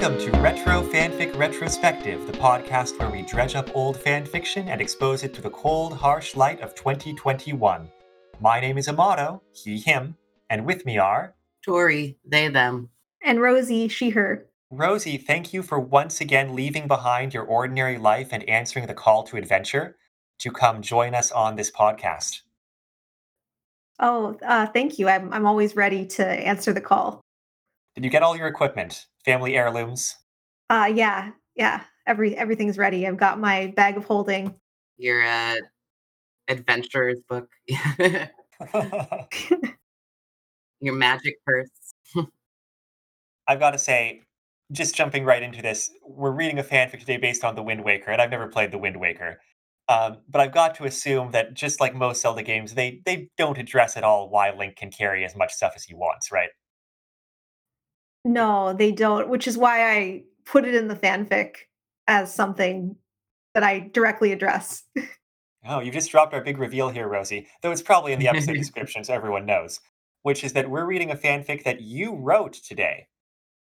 Welcome to Retro Fanfic Retrospective, the podcast where we dredge up old fanfiction and expose it to the cold, harsh light of 2021. My name is Amato, he, him, and with me are Tori, they, them. And Rosie, she, her. Rosie, thank you for once again leaving behind your ordinary life and answering the call to adventure to come join us on this podcast. Oh, uh, thank you. I'm, I'm always ready to answer the call. Did you get all your equipment? Family heirlooms? Uh, yeah, yeah. Every everything's ready. I've got my bag of holding. Your uh, adventurer's book. Your magic purse. I've got to say, just jumping right into this, we're reading a fanfic today based on The Wind Waker, and I've never played The Wind Waker. Um, but I've got to assume that just like most Zelda games, they they don't address at all why Link can carry as much stuff as he wants, right? No, they don't, which is why I put it in the fanfic as something that I directly address. Oh, you just dropped our big reveal here, Rosie. Though it's probably in the episode description, so everyone knows. Which is that we're reading a fanfic that you wrote today.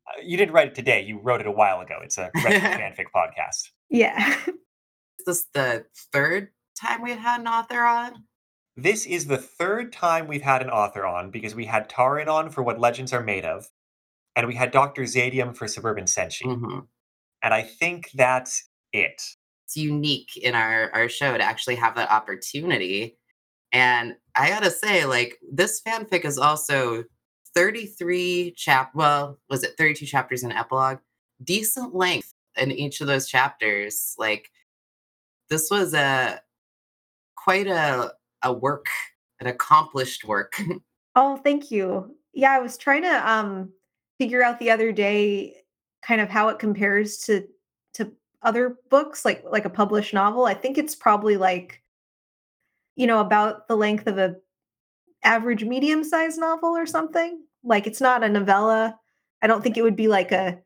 Uh, you didn't write it today; you wrote it a while ago. It's a fanfic podcast. Yeah. Is this the third time we've had an author on? This is the third time we've had an author on because we had Tarin on for What Legends Are Made Of, and we had Dr. Zadium for Suburban Senshi. Mm-hmm. And I think that's it. It's unique in our, our show to actually have that opportunity. And I gotta say, like, this fanfic is also 33 chap well, was it 32 chapters in epilogue? Decent length in each of those chapters. Like this was a quite a a work, an accomplished work. oh, thank you. Yeah, I was trying to um figure out the other day kind of how it compares to to other books like like a published novel. I think it's probably like you know about the length of a average medium sized novel or something. Like it's not a novella. I don't think it would be like a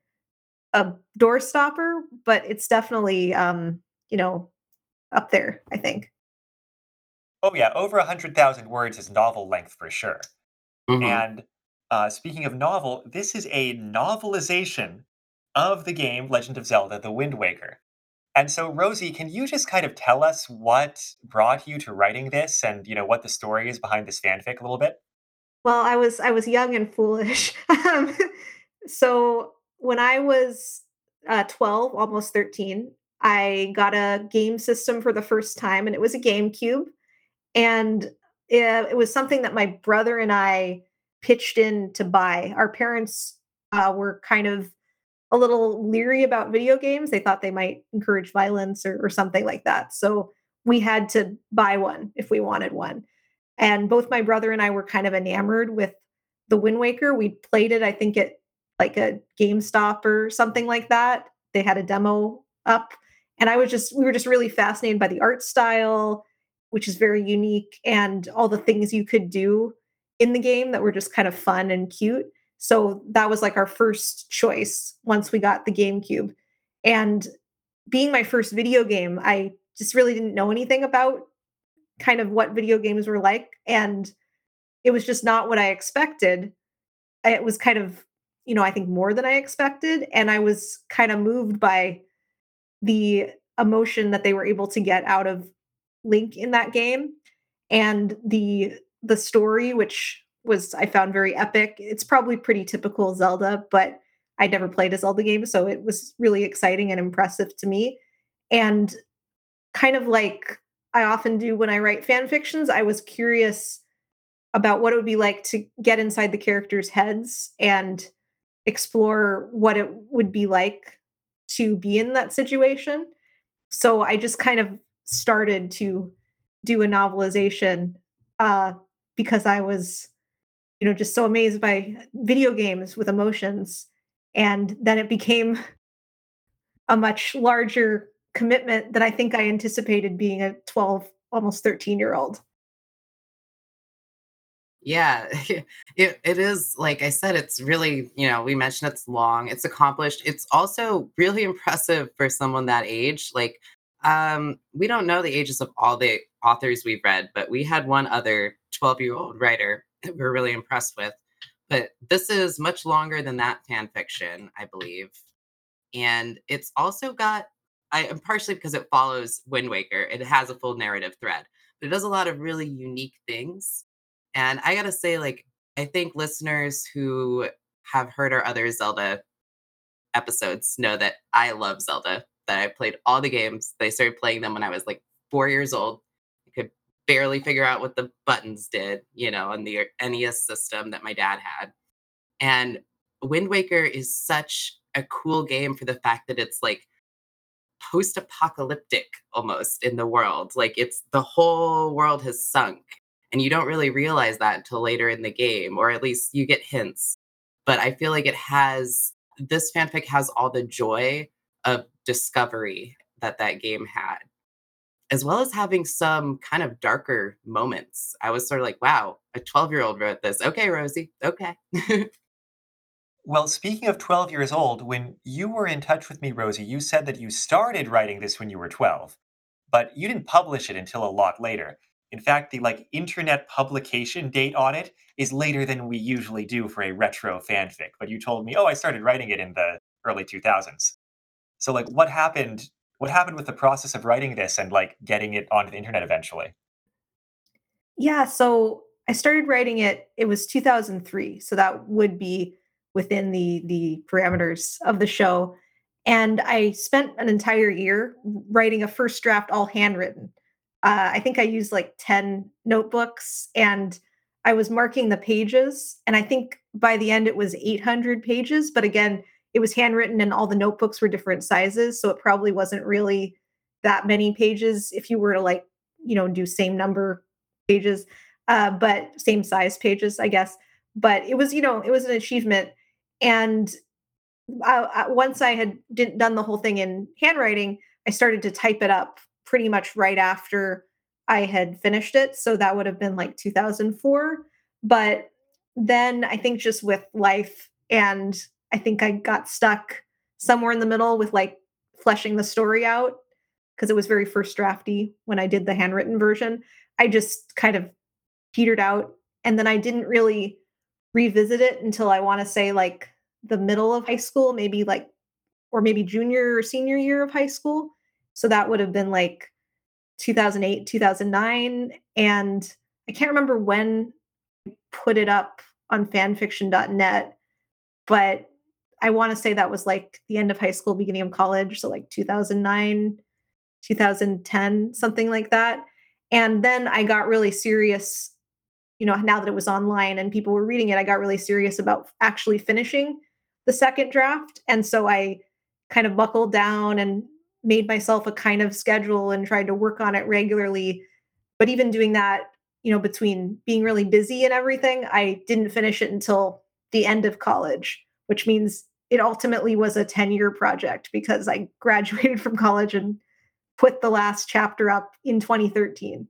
a doorstopper, but it's definitely um, you know, up there, I think. Oh yeah, over a hundred thousand words is novel length for sure. Mhm. And uh, speaking of novel, this is a novelization of the game Legend of Zelda: The Wind Waker. And so, Rosie, can you just kind of tell us what brought you to writing this, and you know what the story is behind this fanfic a little bit? Well, I was I was young and foolish. Um, so when I was uh, 12, almost 13, I got a game system for the first time, and it was a GameCube. And it, it was something that my brother and I pitched in to buy. Our parents uh, were kind of a little leery about video games. They thought they might encourage violence or, or something like that. So we had to buy one if we wanted one. And both my brother and I were kind of enamored with the Wind Waker. We played it, I think, at like a GameStop or something like that. They had a demo up. And I was just, we were just really fascinated by the art style, which is very unique, and all the things you could do in the game that were just kind of fun and cute. So that was like our first choice once we got the GameCube. And being my first video game, I just really didn't know anything about kind of what video games were like. And it was just not what I expected. It was kind of, you know, I think more than I expected. And I was kind of moved by the emotion that they were able to get out of Link in that game and the the story which was I found very epic. It's probably pretty typical Zelda, but I never played a Zelda game, so it was really exciting and impressive to me. And kind of like I often do when I write fan fictions, I was curious about what it would be like to get inside the characters' heads and explore what it would be like to be in that situation. So I just kind of started to do a novelization uh, because I was, you know, just so amazed by video games with emotions. And then it became a much larger commitment than I think I anticipated being a 12, almost 13 year old. Yeah, it, it is like I said, it's really, you know, we mentioned it's long, it's accomplished. It's also really impressive for someone that age. Like, um, we don't know the ages of all the authors we've read, but we had one other 12 year old writer that we are really impressed with. But this is much longer than that fan fiction, I believe. And it's also got I am partially because it follows Wind Waker, it has a full narrative thread, but it does a lot of really unique things. And I gotta say, like, I think listeners who have heard our other Zelda episodes know that I love Zelda, that I played all the games. I started playing them when I was like four years old. Barely figure out what the buttons did, you know, on the NES system that my dad had. And Wind Waker is such a cool game for the fact that it's like post-apocalyptic almost in the world. Like it's the whole world has sunk and you don't really realize that until later in the game or at least you get hints. But I feel like it has this fanfic has all the joy of discovery that that game had as well as having some kind of darker moments. I was sort of like, wow, a 12 year old wrote this. Okay, Rosie. Okay. Well, speaking of 12 years old, when you were in touch with me, Rosie, you said that you started writing this when you were 12, but you didn't publish it until a lot later. In fact, the like internet publication date on it is later than we usually do for a retro fanfic. But you told me, "Oh, I started writing it in the early 2000s." So like what happened what happened with the process of writing this and like getting it onto the internet eventually? Yeah, so I started writing it it was 2003, so that would be within the the parameters of the show. And I spent an entire year writing a first draft all handwritten. Uh, I think I used like 10 notebooks and I was marking the pages. And I think by the end it was 800 pages. But again, it was handwritten and all the notebooks were different sizes. So it probably wasn't really that many pages if you were to like, you know, do same number pages, uh, but same size pages, I guess. But it was, you know, it was an achievement. And I, I, once I had did, done the whole thing in handwriting, I started to type it up pretty much right after I had finished it. So that would have been like 2004. But then I think just with life, and I think I got stuck somewhere in the middle with like fleshing the story out because it was very first drafty when I did the handwritten version. I just kind of petered out. And then I didn't really revisit it until I want to say like the middle of high school, maybe like, or maybe junior or senior year of high school. So that would have been like 2008, 2009. And I can't remember when I put it up on fanfiction.net, but I want to say that was like the end of high school, beginning of college. So like 2009, 2010, something like that. And then I got really serious you know, now that it was online and people were reading it, I got really serious about actually finishing the second draft. And so I kind of buckled down and made myself a kind of schedule and tried to work on it regularly. But even doing that, you know, between being really busy and everything, I didn't finish it until the end of college, which means it ultimately was a 10 year project because I graduated from college and put the last chapter up in 2013.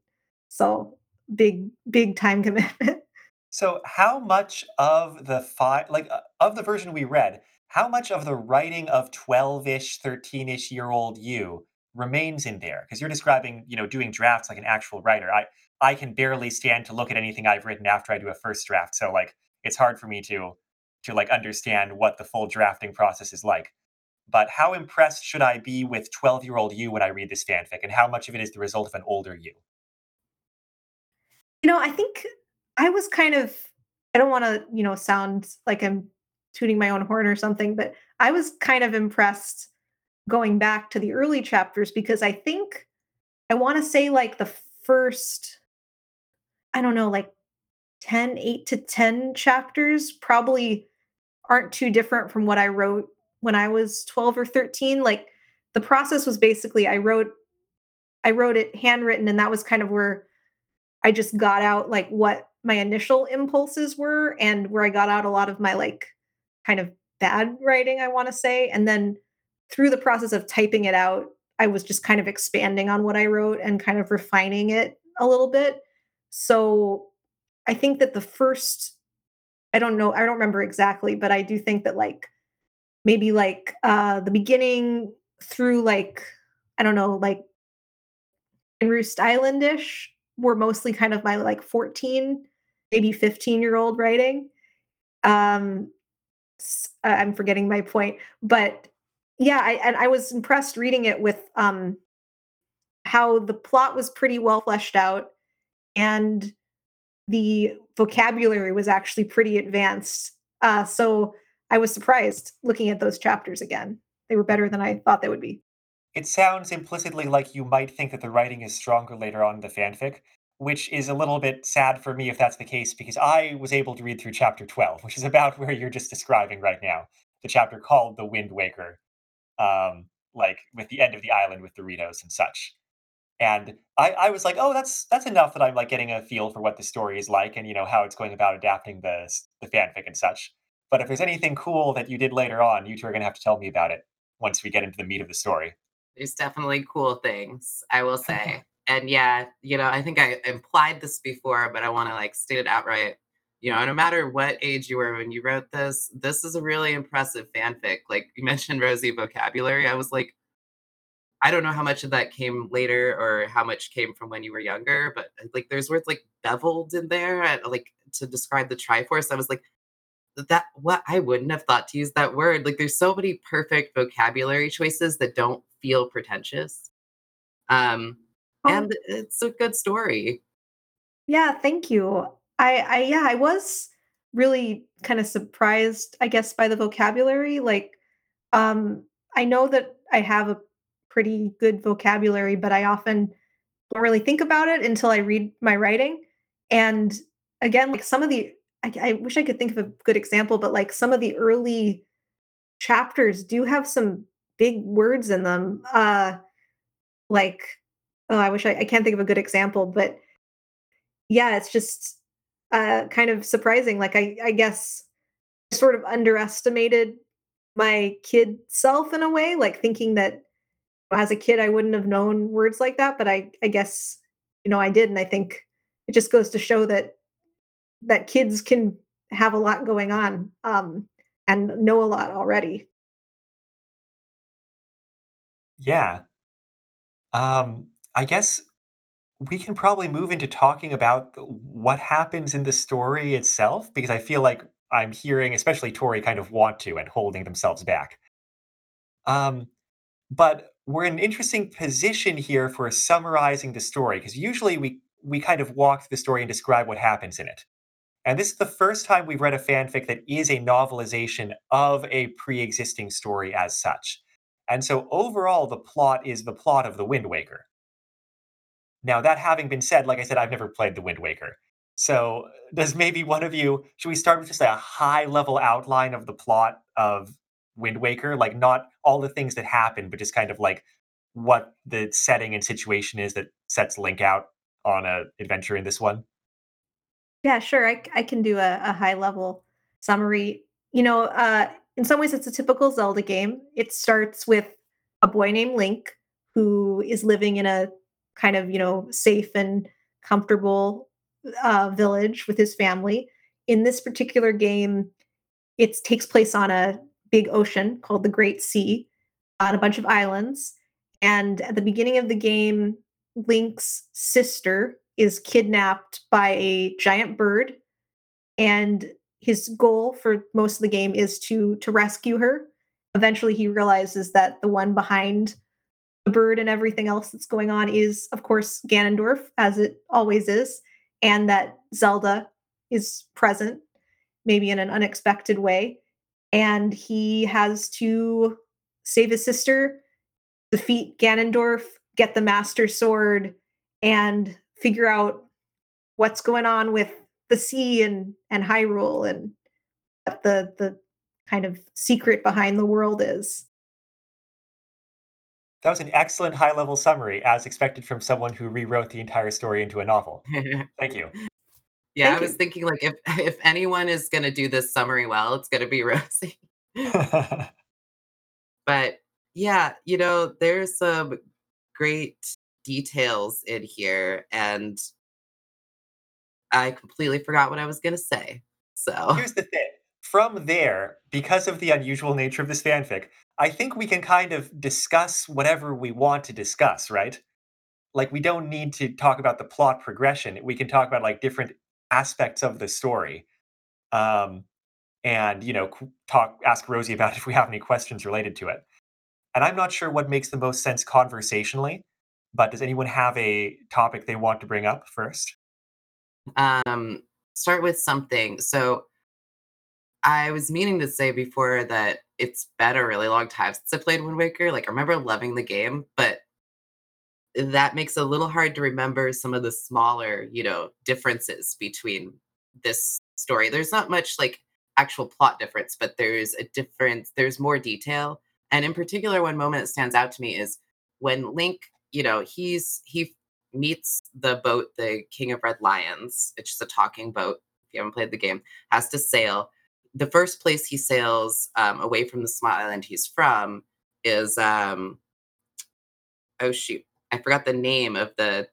So big big time commitment. So, how much of the five, like uh, of the version we read, how much of the writing of 12-ish, 13-ish year old you remains in there? Because you're describing, you know, doing drafts like an actual writer. I I can barely stand to look at anything I've written after I do a first draft. So like it's hard for me to to like understand what the full drafting process is like. But how impressed should I be with 12-year-old you when I read this fanfic? And how much of it is the result of an older you? You know, I think I was kind of I don't wanna, you know, sound like I'm tooting my own horn or something, but I was kind of impressed going back to the early chapters because I think I wanna say like the first I don't know, like 10, 8 to 10 chapters probably aren't too different from what I wrote when I was 12 or 13. Like the process was basically I wrote I wrote it handwritten and that was kind of where I just got out like what my initial impulses were and where I got out a lot of my like kind of bad writing, I want to say. And then through the process of typing it out, I was just kind of expanding on what I wrote and kind of refining it a little bit. So I think that the first, I don't know, I don't remember exactly, but I do think that like maybe like uh the beginning through like, I don't know, like in Roost Islandish were mostly kind of my like 14 maybe 15 year old writing um i'm forgetting my point but Yeah, I and I was impressed reading it with, um, how the plot was pretty well fleshed out, and the vocabulary was actually pretty advanced. Uh, so I was surprised looking at those chapters again. They were better than I thought they would be. It sounds implicitly like you might think that the writing is stronger later on in the fanfic, which is a little bit sad for me if that's the case, because I was able to read through chapter 12, which is about where you're just describing right now. The chapter called The Wind Waker, um, like with the end of the island with the Doritos and such. And I, I was like, oh, that's that's enough that I'm like getting a feel for what the story is like and you know how it's going about adapting the the fanfic and such. But if there's anything cool that you did later on, you two are gonna have to tell me about it once we get into the meat of the story. There's definitely cool things, I will say. And yeah, you know, I think I implied this before, but I want to like state it outright. You know, no matter what age you were when you wrote this, this is a really impressive fanfic. Like you mentioned Rosie vocabulary. I was like, I don't know how much of that came later or how much came from when you were younger, but uh, like there's words like beveled in there and like to describe the Triforce. I was like, that what I wouldn't have thought to use that word. Like there's so many perfect vocabulary choices that don't feel pretentious. Um, Oh, and it's a good story. yeah, thank you. I I yeah, I was really kind of surprised, I guess, by the vocabulary. Like, um, I know that I have a pretty good vocabulary, but I often don't really think about it until I read my writing. And again, like some of the I, I wish I could think of a good example, but like some of the early chapters do have some big words in them. Uh like oh, I wish I, I can't think of a good example, but yeah, it's just uh kind of surprising. Like I I guess sort of underestimated my kid self in a way, like thinking that as a kid I wouldn't have known words like that, but I I guess you know I did and I think it just goes to show that that kids can have a lot going on um and know a lot already. Yeah. Um, I guess we can probably move into talking about what happens in the story itself, because I feel like I'm hearing, especially Tori, kind of want to and holding themselves back. Um, but we're in an interesting position here for summarizing the story, because usually we we kind of walk through the story and describe what happens in it. And this is the first time we've read a fanfic that is a novelization of a pre-existing story as such. And so overall, the plot is the plot of The Wind Waker. Now, that having been said, like I said, I've never played The Wind Waker. So, does maybe one of you, should we start with just a high level outline of the plot of Wind Waker? Like, not all the things that happen, but just kind of like what the setting and situation is that sets Link out on a adventure in this one? Yeah, sure. I can do a, a high level summary. You know, uh, in some ways, it's a typical Zelda game. It starts with a boy named Link who is living in a kind of, you know, safe and comfortable uh, village with his family. In this particular game, it takes place on a big ocean called the Great Sea on a bunch of islands. And at the beginning of the game, Link's sister is kidnapped by a giant bird, and his goal for most of the game is to to rescue her. Eventually, he realizes that the one behind the bird and everything else that's going on is, of course, Ganondorf, as it always is, and that Zelda is present, maybe in an unexpected way. And he has to save his sister, defeat Ganondorf, get the Master Sword, and figure out what's going on with the sea and and Hyrule and what the the kind of secret behind the world is. That was an excellent high level summary, as expected from someone who rewrote the entire story into a novel. Thank you. Yeah, I was you. thinking like if if anyone is gonna do this summary well, it's gonna be Rosie. But yeah, you know, there's some great details in here, and I completely forgot what I was gonna say. So Here's the thing. From there, because of the unusual nature of this fanfic, I think we can kind of discuss whatever we want to discuss, right? Like we don't need to talk about the plot progression. We can talk about like different aspects of the story. Um and you know, talk ask Rosie about if we have any questions related to it. and I'm not sure what makes the most sense conversationally. But does anyone have a topic they want to bring up first? Um, start with something. So I was meaning to say before that it's been a really long time since I played Wind Waker. Like I remember loving the game, but that makes it a little hard to remember some of the smaller, you know, differences between this story. There's not much like actual plot difference, but there's a difference, there's more detail. And in particular, one moment that stands out to me is when Link, you know, he's he meets the boat, the King of Red Lions. It's just a talking boat. If you haven't played the game, has to sail. The first place he sails um, away from the small island he's from is um, oh shoot, I forgot the name of the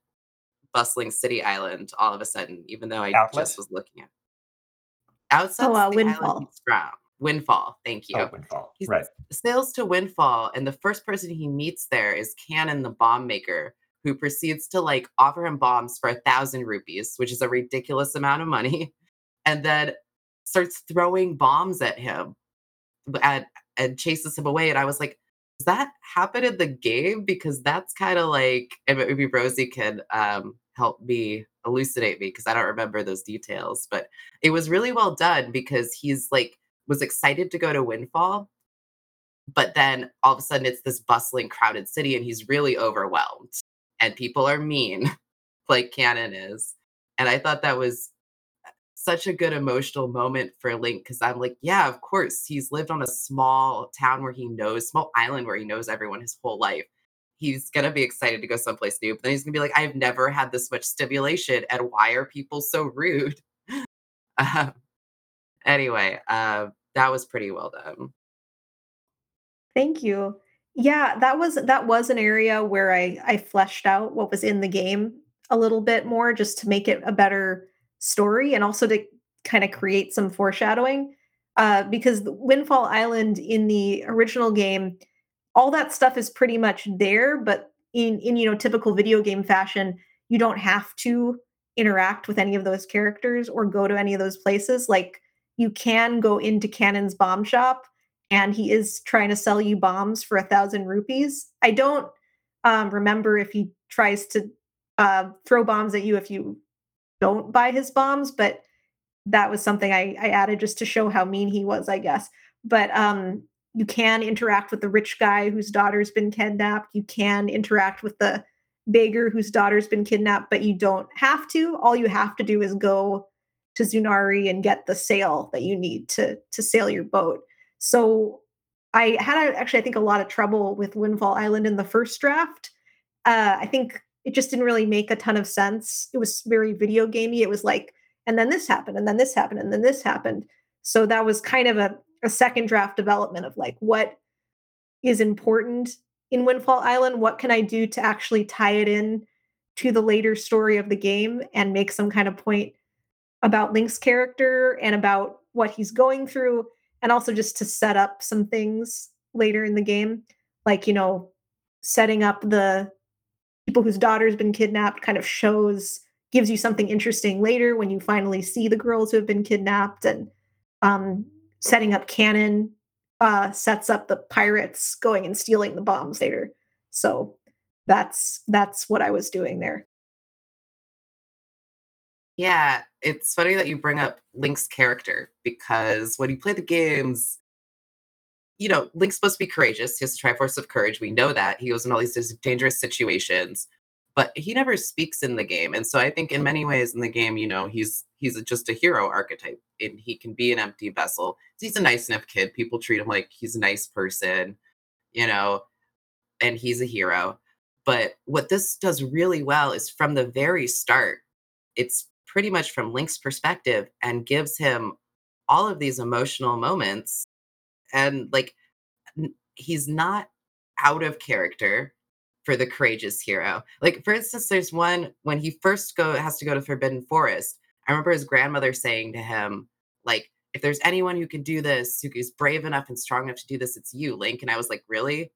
bustling city island. All of a sudden, even though I Outset? just was looking at outside Oh, uh, the island Windfall. he's from. Windfall. Thank you. Oh, Windfall. He Right. sails to Windfall, and the first person he meets there is Cannon, the bomb maker, who proceeds to like offer him bombs for a thousand rupees, which is a ridiculous amount of money, and then starts throwing bombs at him at, and chases him away. And I was like, does that happen in the game? Because that's kind of like, and maybe Rosie can um, help me elucidate me because I don't remember those details. But it was really well done because he's like, was excited to go to Windfall, but then all of a sudden it's this bustling, crowded city, and he's really overwhelmed, and people are mean, like Cannon is. And I thought that was such a good emotional moment for Link because I'm like, yeah, of course, he's lived on a small town where he knows, small island where he knows everyone his whole life. He's gonna be excited to go someplace new, but then he's gonna be like, I've never had this much stimulation, and why are people so rude? Um, anyway, uh, that was pretty well done. Thank you. Yeah, that was that was an area where I I fleshed out what was in the game a little bit more just to make it a better story and also to kind of create some foreshadowing. Uh, because Windfall Island in the original game, all that stuff is pretty much there, but in in you know typical video game fashion, you don't have to interact with any of those characters or go to any of those places. Like you can go into Cannon's bomb shop and he is trying to sell you bombs for a thousand rupees. I don't um, remember if he tries to uh, throw bombs at you if you don't buy his bombs, but that was something I, I added just to show how mean he was, I guess. But um, you can interact with the rich guy whose daughter's been kidnapped. You can interact with the beggar whose daughter's been kidnapped, but you don't have to. All you have to do is go to Zunari and get the sail that you need to to sail your boat. So I had actually, I think, a lot of trouble with Windfall Island in the first draft. Uh, I think it just didn't really make a ton of sense. It was very video gamey. It was like, and then this happened, and then this happened, and then this happened. So that was kind of a, a second draft development of like what is important in Windfall Island. What can I do to actually tie it in to the later story of the game and make some kind of point about Link's character and about what he's going through, and also just to set up some things later in the game, like you know, setting up the people whose daughter's been kidnapped kind of shows gives you something interesting later when you finally see the girls who have been kidnapped and um, setting up cannon uh, sets up the pirates going and stealing the bombs later so that's that's what i was doing there. Yeah, it's funny that you bring up Link's character because when you play the games, you know, Link's supposed to be courageous. He has Triforce of Courage. We know that. He goes in all these dangerous situations, but he never speaks in the game. And so I think in many ways in the game, you know, he's he's just a hero archetype and he can be an empty vessel. He's a nice enough kid. People treat him like he's a nice person, you know, and he's a hero. But what this does really well is from the very start, it's pretty much from Link's perspective and gives him all of these emotional moments. And like, he's not out of character for the courageous hero. Like, for instance, there's one when he first go has to go to Forbidden Forest. I remember his grandmother saying to him, like, if there's anyone who can do this, who is brave enough and strong enough to do this, it's you, Link. And I was like, really?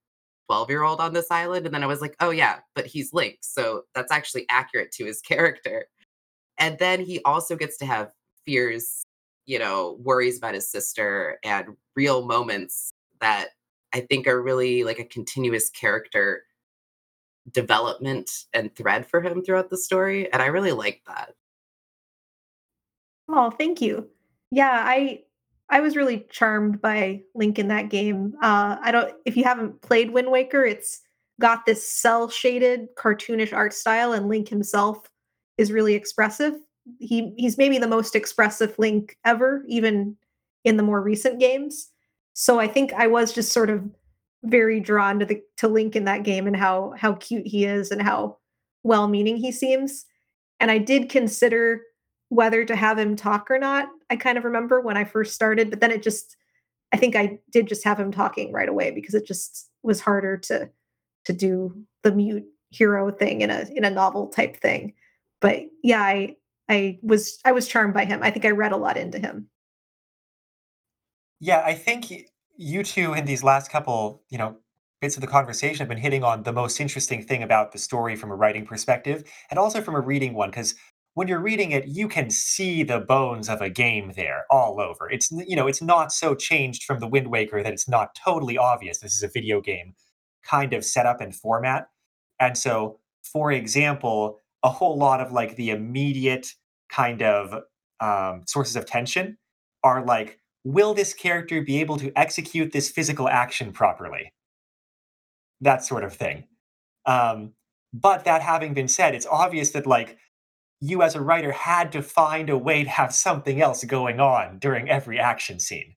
12 year old on this island? And then I was like, oh, yeah, but he's Link. So that's actually accurate to his character. And then he also gets to have fears, you know, worries about his sister and real moments that I think are really like a continuous character development and thread for him throughout the story. And I really like that. Oh, thank you. Yeah, I I was really charmed by Link in that game. Uh, I don't if you haven't played Wind Waker, it's got this cell shaded cartoonish art style, and Link himself is really expressive. He he's maybe the most expressive Link ever, even in the more recent games. So I think I was just sort of very drawn to the to Link in that game and how how cute he is and how well-meaning he seems. And I did consider whether to have him talk or not. I kind of remember when I first started, but then it just I think I did just have him talking right away because it just was harder to to do the mute hero thing in a in a novel type thing. But yeah, I I was I was charmed by him. I think I read a lot into him. Yeah, I think you two in these last couple, you know, bits of the conversation have been hitting on the most interesting thing about the story from a writing perspective and also from a reading one because when you're reading it you can see the bones of a game there all over it's you know it's not so changed from the wind waker that it's not totally obvious this is a video game kind of setup and format and so for example a whole lot of like the immediate kind of um, sources of tension are like will this character be able to execute this physical action properly? That sort of thing. Um, but that having been said, it's obvious that like you as a writer had to find a way to have something else going on during every action scene.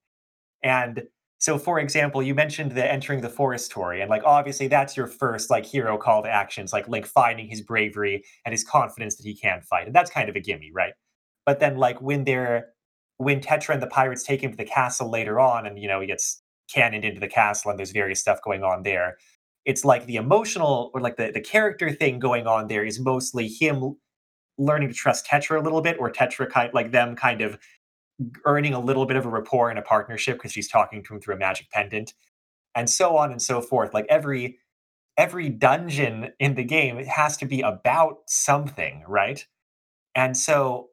And so for example, you mentioned the entering the forest story, and like obviously that's your first like hero call to actions, like Link finding his bravery and his confidence that he can fight. And that's kind of a gimme, right? But then like when they're when Tetra and the pirates take him to the castle later on, and you know he gets cannoned into the castle, and there's various stuff going on there. It's like the emotional or like the the character thing going on there is mostly him learning to trust Tetra a little bit, or Tetra kind like them kind of earning a little bit of a rapport and a partnership because she's talking to him through a magic pendant, and so on and so forth. Like every every dungeon in the game, it has to be about something, right? And so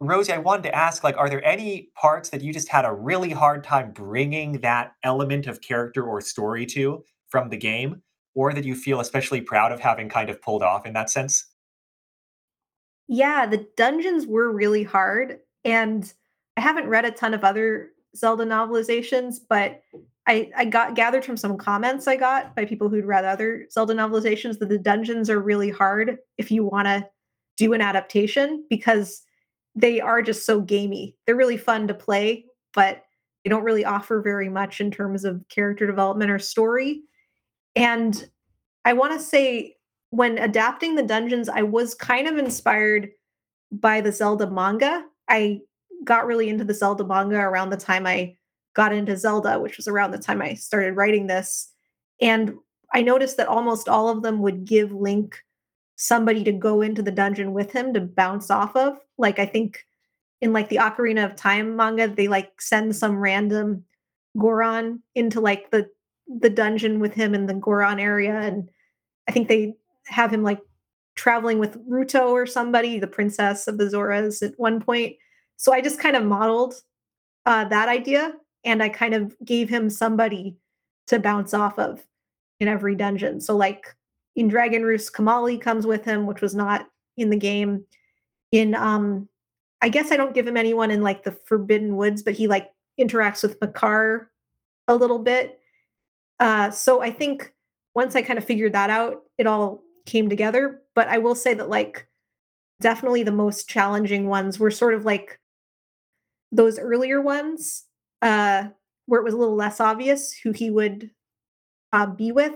Rosie, I wanted to ask, like, are there any parts that you just had a really hard time bringing that element of character or story to from the game, or that you feel especially proud of having kind of pulled off in that sense? Yeah, the dungeons were really hard, and I haven't read a ton of other Zelda novelizations, but I I got gathered from some comments I got by people who'd read other Zelda novelizations that the dungeons are really hard if you want to do an adaptation because they are just so gamey. They're really fun to play, but they don't really offer very much in terms of character development or story. And I want to say when adapting the dungeons, I was kind of inspired by the Zelda manga. I got really into the Zelda manga around the time I got into Zelda, which was around the time I started writing this. And I noticed that almost all of them would give Link somebody to go into the dungeon with him to bounce off of. Like I think in like the Ocarina of Time manga, they like send some random Goron into like the the dungeon with him in the Goron area, and I think they have him like traveling with Ruto or somebody, the princess of the Zoras, at one point. So I just kind of modeled uh, that idea, and I kind of gave him somebody to bounce off of in every dungeon. So like in Dragon Roost, Komali comes with him, which was not in the game. In um, I guess I don't give him anyone in like the Forbidden Woods, but he like interacts with Makar a little bit. Uh, so I think once I kind of figured that out, it all came together. But I will say that like definitely the most challenging ones were sort of like those earlier ones, uh, where it was a little less obvious who he would uh, be with.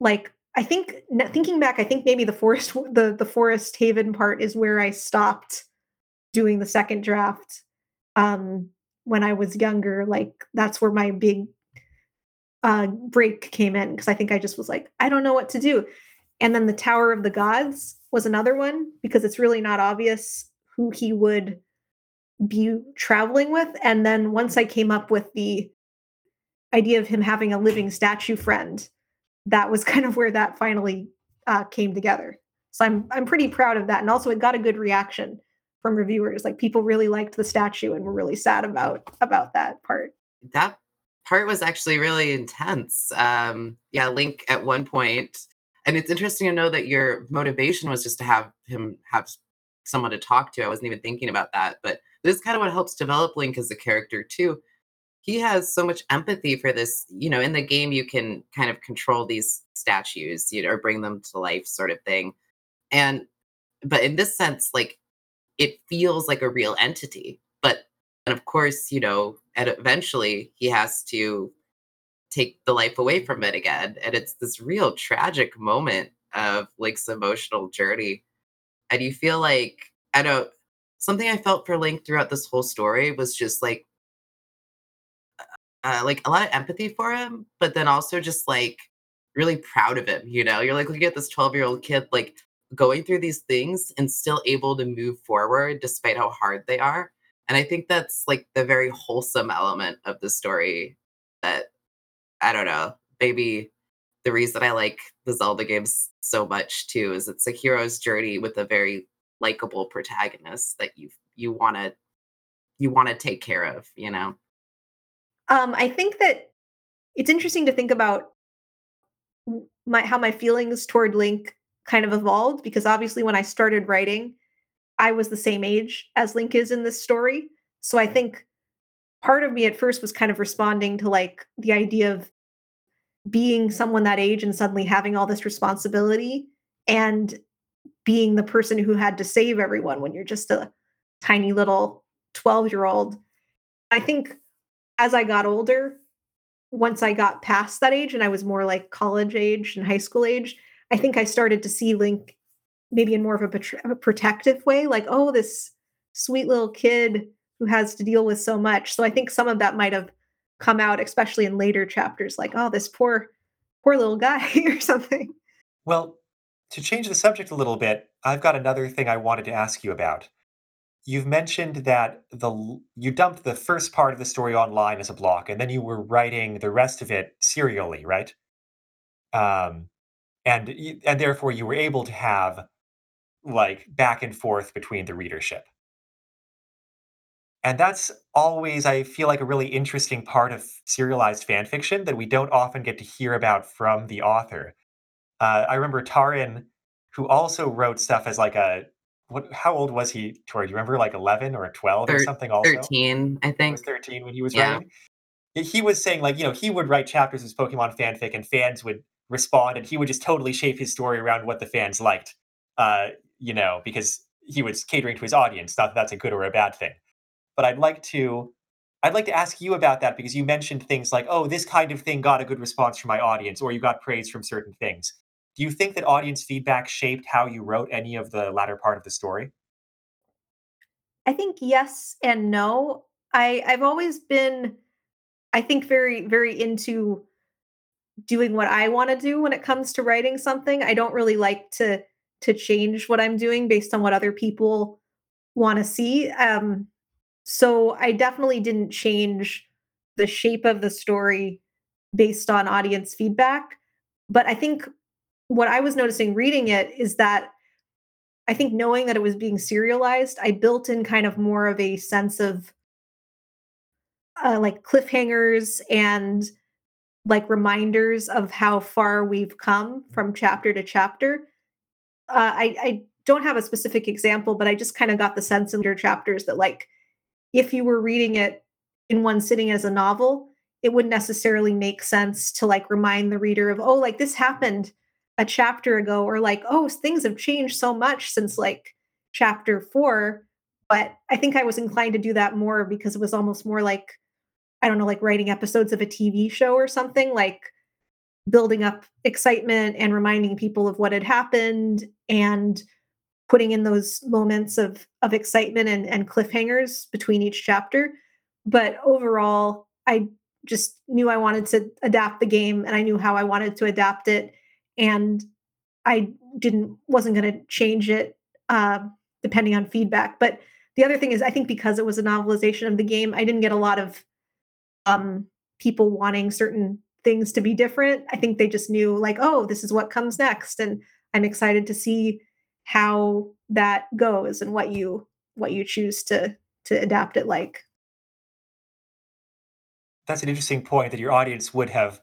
Like I think thinking back, I think maybe the forest the the forest haven part is where I stopped doing the second draft. Um, when I was younger, like that's where my big uh, break came in because I think I just was like, I don't know what to do. And then the Tower of the Gods was another one because it's really not obvious who he would be traveling with. And then once I came up with the idea of him having a living statue friend, that was kind of where that finally uh, came together. So I'm I'm pretty proud of that, and also it got a good reaction from reviewers. Like people really liked the statue and were really sad about about that part. That part was actually really intense. Um, yeah, Link at one point, and it's interesting to know that your motivation was just to have him have someone to talk to. I wasn't even thinking about that, but this is kind of what helps develop Link as a character too. He has so much empathy for this. You know, in the game, you can kind of control these statues, you know, or bring them to life, sort of thing. And but in this sense, like it feels like a real entity. But and of course, you know, and eventually he has to take the life away from it again. And it's this real tragic moment of Link's emotional journey. And you feel like, I don't, something I felt for Link throughout this whole story was just like, uh, like a lot of empathy for him, but then also just like really proud of him. You know, you're like looking at this 12 year old kid, like going through these things and still able to move forward despite how hard they are. And I think that's like the very wholesome element of the story that I don't know, maybe the reason I like the Zelda games so much too is it's a hero's journey with a very likable protagonist that you you want to you want to take care of, you know. Um, I think that it's interesting to think about my how my feelings toward Link kind of evolved because obviously when I started writing, I was the same age as Link is in this story. So I think part of me at first was kind of responding to like the idea of being someone that age and suddenly having all this responsibility and being the person who had to save everyone when you're just a tiny little 12 year old. I think as I got older, once I got past that age and I was more like college age and high school age, I think I started to see Link maybe in more of a, a protective way, like, oh, this sweet little kid who has to deal with so much. So I think some of that might have come out, especially in later chapters, like, oh, this poor, poor little guy or something. Well, to change the subject a little bit, I've got another thing I wanted to ask you about. You've mentioned that the you dumped the first part of the story online as a block, and then you were writing the rest of it serially, right? Um, and and therefore you were able to have like back and forth between the readership. And that's always, I feel like, a really interesting part of serialized fan fiction that we don't often get to hear about from the author. Uh, I remember Taran, who also wrote stuff as like a what? How old was he? Tori, do you remember, like eleven or twelve or something? Also, thirteen, I think. he was thirteen when he was yeah. writing. He was saying like, you know, he would write chapters as Pokemon fanfic, and fans would respond, and he would just totally shape his story around what the fans liked. Uh, you know, because he was catering to his audience. Not that that's a good or a bad thing. But I'd like to I'd like to ask you about that because you mentioned things like, oh, this kind of thing got a good response from my audience, or you got praise from certain things. Do you think that audience feedback shaped how you wrote any of the latter part of the story? I think yes and no. I I've always been I think very very into doing what I want to do when it comes to writing something. I don't really like to to change what I'm doing based on what other people want to see. Um, so I definitely didn't change the shape of the story based on audience feedback. But I think what I was noticing reading it is that I think knowing that it was being serialized, I built in kind of more of a sense of uh, like cliffhangers and like reminders of how far we've come from chapter to chapter. Uh, I, I don't have a specific example, but I just kind of got the sense in your chapters that like if you were reading it in one sitting as a novel, it wouldn't necessarily make sense to like remind the reader of, oh, like this happened a chapter ago, or like, oh, things have changed so much since like chapter four. But I think I was inclined to do that more because it was almost more like, I don't know, like writing episodes of a TV show or something. Like building up excitement and reminding people of what had happened and putting in those moments of of excitement and, and cliffhangers between each chapter but overall i just knew i wanted to adapt the game and i knew how i wanted to adapt it and i didn't wasn't going to change it uh, depending on feedback but the other thing is i think because it was a novelization of the game i didn't get a lot of um, people wanting certain things to be different. I think they just knew like, oh, this is what comes next and I'm excited to see how that goes and what you what you choose to to adapt it like. that's an interesting point that your audience would have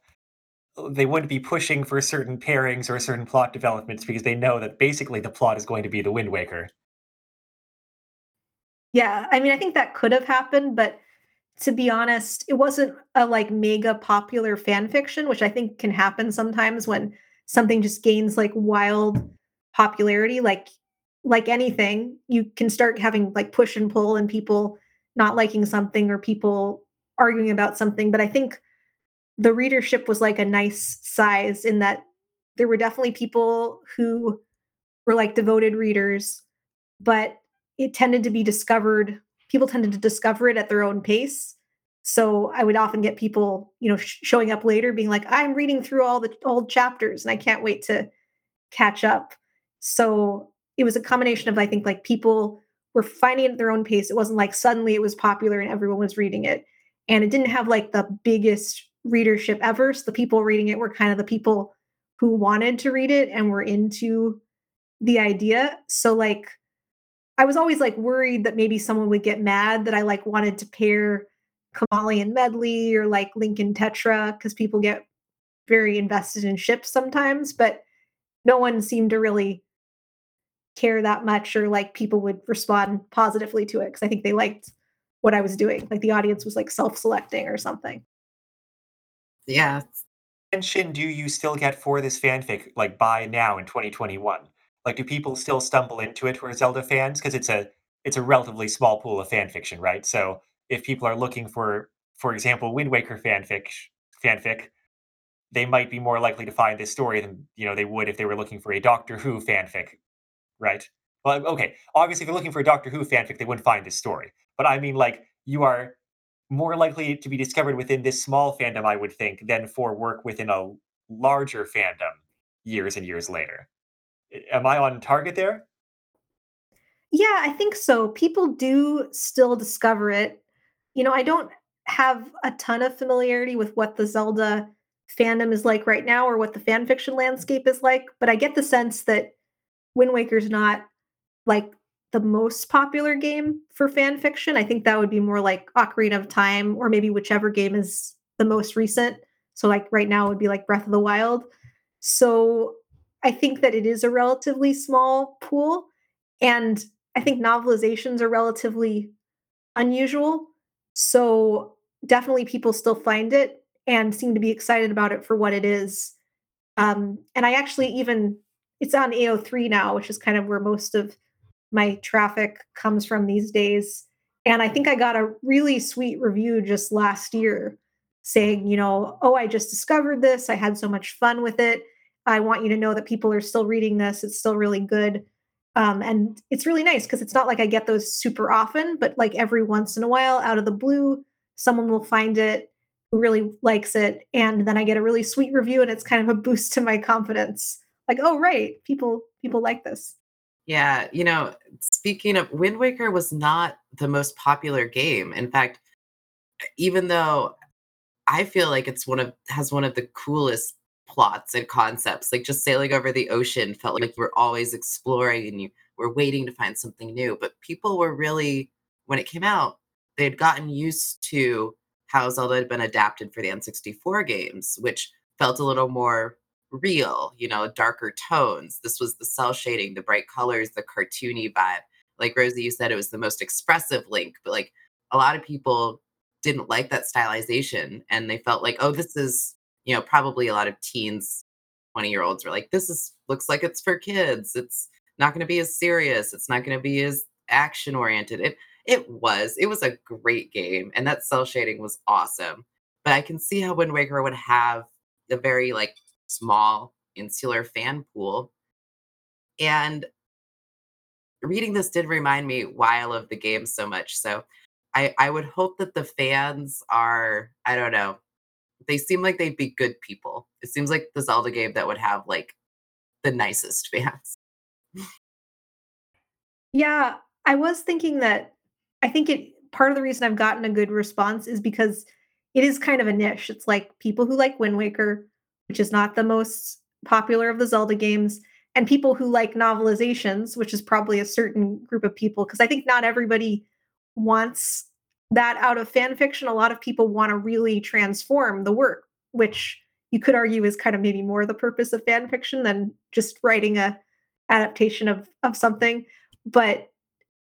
they wouldn't be pushing for certain pairings or certain plot developments because they know that basically the plot is going to be the Wind Waker. Yeah, I mean, I think that could have happened, but to be honest, it wasn't a like mega popular fan fiction, which I think can happen sometimes when something just gains like wild popularity. Like like anything, you can start having like push and pull and people not liking something or people arguing about something. But I think the readership was like a nice size in that there were definitely people who were like devoted readers, but it tended to be discovered people tended to discover it at their own pace. So i would often get people you know sh- showing up later being like i'm reading through all the old chapters and i can't wait to catch up. So it was a combination of i think like people were finding it at their own pace. It wasn't like suddenly it was popular and everyone was reading it and it didn't have like the biggest readership ever so the people reading it were kind of the people who wanted to read it and were into the idea so like I was always like worried that maybe someone would get mad that I like wanted to pair Komali and Medley or like Link and Tetra because people get very invested in ships sometimes, but no one seemed to really care that much or like people would respond positively to it because I think they liked what I was doing. Like the audience was like self-selecting or something. Yeah. Attention do you still get for this fanfic like by now in 2021? Like, do people still stumble into it who are Zelda fans? Because it's a it's a relatively small pool of fan fiction, right? So if people are looking for, for example, Wind Waker fanfic, fanfic, they might be more likely to find this story than you know they would if they were looking for a Doctor Who fanfic, right? Well, okay, obviously, if you're looking for a Doctor Who fanfic, they wouldn't find this story. But I mean, like, you are more likely to be discovered within this small fandom, I would think, than for work within a larger fandom years and years later am I on target there? Yeah, I think so. People do still discover it. You know, I don't have a ton of familiarity with what the Zelda fandom is like right now or what the fan fiction landscape is like, but I get the sense that Wind Waker's not like the most popular game for fan fiction. I think that would be more like Ocarina of Time or maybe whichever game is the most recent. So like right now would be like Breath of the Wild. So I think that it is a relatively small pool. And I think novelizations are relatively unusual. So definitely people still find it and seem to be excited about it for what it is. Um, and I actually even, it's on AO3 now, which is kind of where most of my traffic comes from these days. And I think I got a really sweet review just last year saying, you know, oh, I just discovered this. I had so much fun with it. I want you to know that people are still reading this. It's still really good. Um, and it's really nice because it's not like I get those super often, but like every once in a while, out of the blue, someone will find it who really likes it. And then I get a really sweet review and it's kind of a boost to my confidence. Like, oh right, people people like this. Yeah, you know, speaking of Wind Waker was not the most popular game. In fact, even though I feel like it's one of has one of the coolest plots and concepts. Like just sailing over the ocean felt like you were always exploring and you were waiting to find something new. But people were really, when it came out, they had gotten used to how Zelda had been adapted for the N64 games, which felt a little more real, you know, darker tones. This was the cell shading, the bright colors, the cartoony vibe. Like Rosie, you said it was the most expressive Link, but like a lot of people didn't like that stylization and they felt like, oh, this is you know, probably a lot of teens, 20 year olds were like, this is looks like it's for kids. It's not going to be as serious. It's not going to be as action oriented. It it was. It was a great game, and that cell shading was awesome. But I can see how Wind Waker would have a very like small insular fan pool. And reading this did remind me why I love the game so much. So I, I would hope that the fans are, I don't know, they seem like they'd be good people. It seems like the Zelda game that would have like the nicest fans. Yeah, I was thinking that I think it part of the reason I've gotten a good response is because it is kind of a niche. It's like people who like Wind Waker, which is not the most popular of the Zelda games, and people who like novelizations, which is probably a certain group of people because I think not everybody wants that out of fan fiction, a lot of people want to really transform the work, which you could argue is kind of maybe more the purpose of fan fiction than just writing a adaptation of of something. But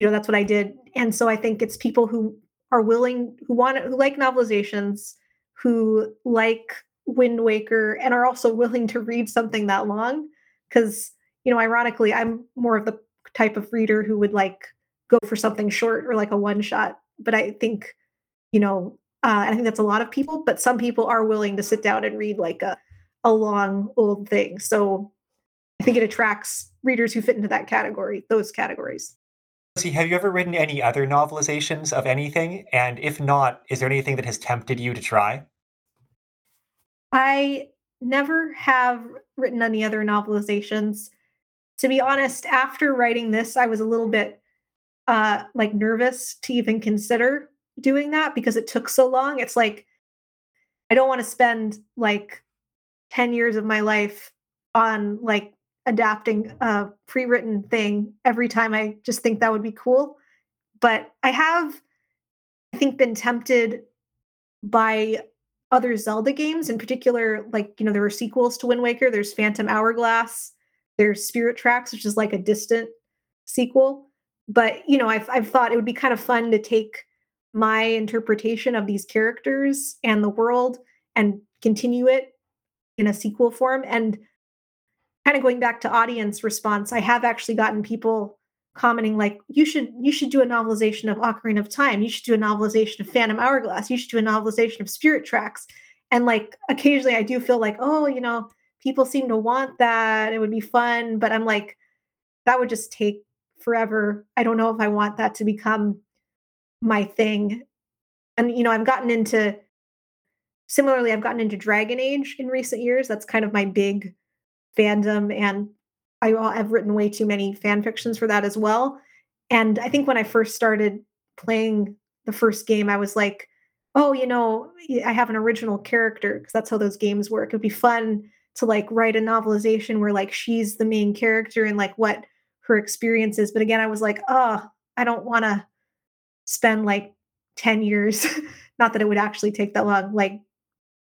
you know, that's what I did. And so I think it's people who are willing, who want who like novelizations, who like Wind Waker, and are also willing to read something that long. Because, you know, ironically, I'm more of the type of reader who would like go for something short or like a one shot. But I think, you know, uh, I think that's a lot of people, but some people are willing to sit down and read like a a long old thing. So I think it attracts readers who fit into that category, those categories. See, have you ever written any other novelizations of anything? And if not, is there anything that has tempted you to try? I never have written any other novelizations. To be honest, after writing this, I was a little bit uh like nervous to even consider doing that because it took so long. It's like I don't want to spend like 10 years of my life on like adapting a pre-written thing every time I just think that would be cool. But I have I think been tempted by other Zelda games in particular like you know there were sequels to Wind Waker. There's Phantom Hourglass. There's Spirit Tracks which is like a distant sequel. But you know I've I've thought it would be kind of fun to take my interpretation of these characters and the world and continue it in a sequel form. And kind of going back to audience response i have actually gotten people commenting like you should you should do a novelization of ocarina of time. You should do a novelization of phantom hourglass. You should do a novelization of spirit tracks. And like occasionally i do feel like oh you know people seem to want that. It would be fun. But i'm like that would just take forever. I don't know if i want that to become my thing. And you know, I've gotten into similarly, I've gotten into Dragon Age in recent years. That's kind of my big fandom, and I've written way too many fan fictions for that as well. And I think when I first started playing the first game, I was like, oh, you know, I have an original character because that's how those games work. It'd be fun to like write a novelization where like she's the main character and like what her experience is. But again, I was like, oh, I don't want to spend like 10 years, not that it would actually take that long, like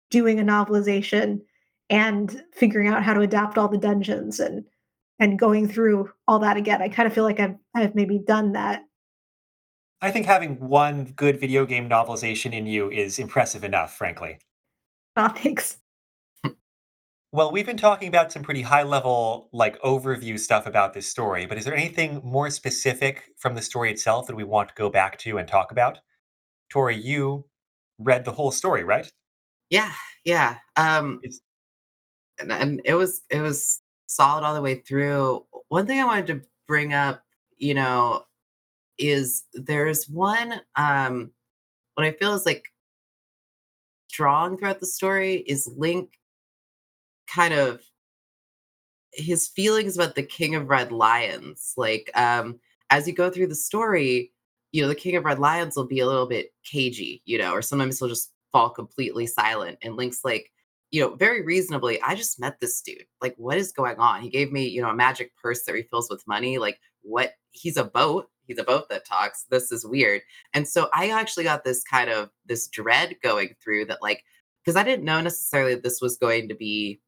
doing a novelization and figuring out how to adapt all the dungeons and and going through all that again. I kind of feel like I've I've maybe done that. I think having one good video game novelization in you is impressive enough, frankly. Oh, thanks. Well, we've been talking about some pretty high level, like overview stuff about this story, but is there anything more specific from the story itself that we want to go back to and talk about? Tori, you read the whole story, right? Yeah, yeah. Um, and, and it was it was solid all the way through. One thing I wanted to bring up, you know, is there's one um what I feel is like strong throughout the story is Link kind of his feelings about the King of Red Lions. Like, um, as you go through the story, you know, the King of Red Lions will be a little bit cagey, you know, or sometimes he'll just fall completely silent. And Link's like, you know, very reasonably, I just met this dude. Like, what is going on? He gave me, you know, a magic purse that refills with money. Like, what? He's a boat. He's a boat that talks. This is weird. And so I actually got this kind of this dread going through that, like, because I didn't know necessarily that this was going to be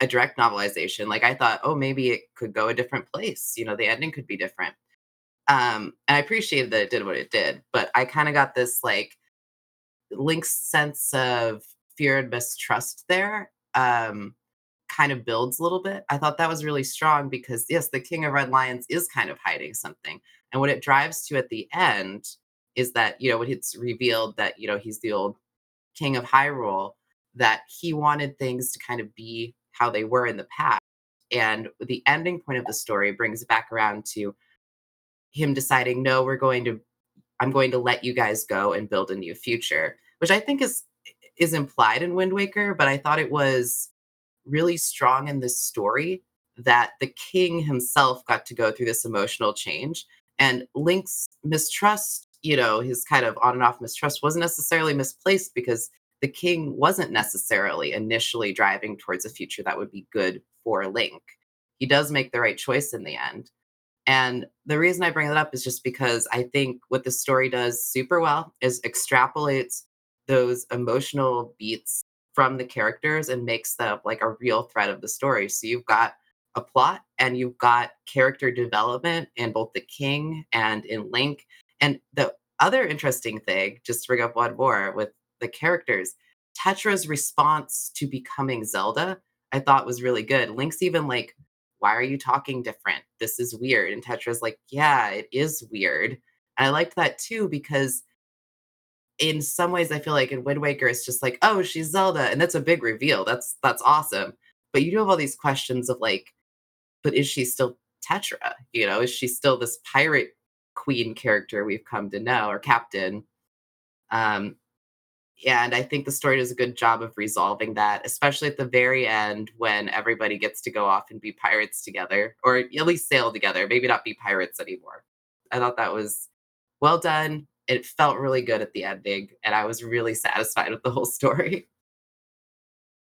a direct novelization. Like I thought, oh, maybe it could go a different place. You know, the ending could be different. Um, and I appreciated that it did what it did, but I kind of got this like Link's sense of fear and mistrust there. Um, kind of builds a little bit. I thought that was really strong because yes, the King of Red Lions is kind of hiding something. And what it drives to at the end is that, you know, when it's revealed that, you know, he's the old King of Hyrule, that he wanted things to kind of be how they were in the past. And the ending point of the story brings it back around to him deciding, no, we're going to, I'm going to let you guys go and build a new future, which I think is is implied in Wind Waker, but I thought it was really strong in this story that the king himself got to go through this emotional change and Link's mistrust, you know, his kind of on and off mistrust wasn't necessarily misplaced because the king wasn't necessarily initially driving towards a future that would be good for Link. He does make the right choice in the end. And the reason I bring that up is just because I think what the story does super well is extrapolates those emotional beats from the characters and makes them like a real thread of the story. So you've got a plot and you've got character development in both the king and in Link. And the other interesting thing, just to bring up one more with the characters, Tetra's response to becoming Zelda, I thought was really good. Link's even like, Why are you talking different? This is weird. And Tetra's like, Yeah, it is weird. And I liked that too because in some ways I feel like in Wind Waker it's just like, oh, she's Zelda, and that's a big reveal. That's that's awesome. But you do have all these questions of like, but is she still Tetra? You know, is she still this pirate queen character we've come to know or captain? Um, and I think the story does a good job of resolving that, especially at the very end when everybody gets to go off and be pirates together, or at least sail together, maybe not be pirates anymore. I thought that was well done. It felt really good at the ending, and I was really satisfied with the whole story.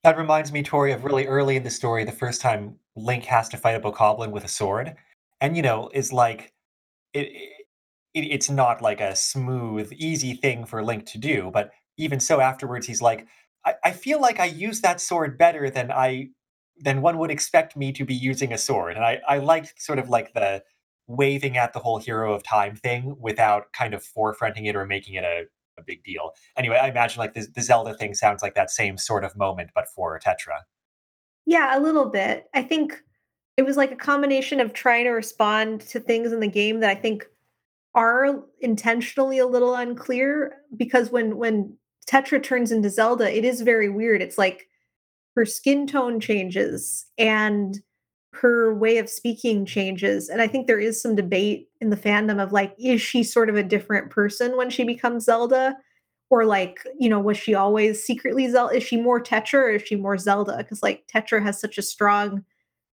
That reminds me, Tori, of really early in the story, the first time Link has to fight a bokoblin with a sword, and you know, is like it, it it's not like a smooth, easy thing for Link to do, but even so, afterwards, he's like, I, I feel like I use that sword better than I than one would expect me to be using a sword, and I I liked sort of like the waving at the whole hero of time thing without kind of forefronting it or making it a, a big deal. Anyway, I imagine like the, the Zelda thing sounds like that same sort of moment, but for Tetra. Yeah, a little bit. I think it was like a combination of trying to respond to things in the game that I think are intentionally a little unclear because when when Tetra turns into Zelda, it is very weird. It's like her skin tone changes and her way of speaking changes. And I think there is some debate in the fandom of like, is she sort of a different person when she becomes Zelda? Or like, you know, was she always secretly Zelda? Is she more Tetra or is she more Zelda? Because like Tetra has such a strong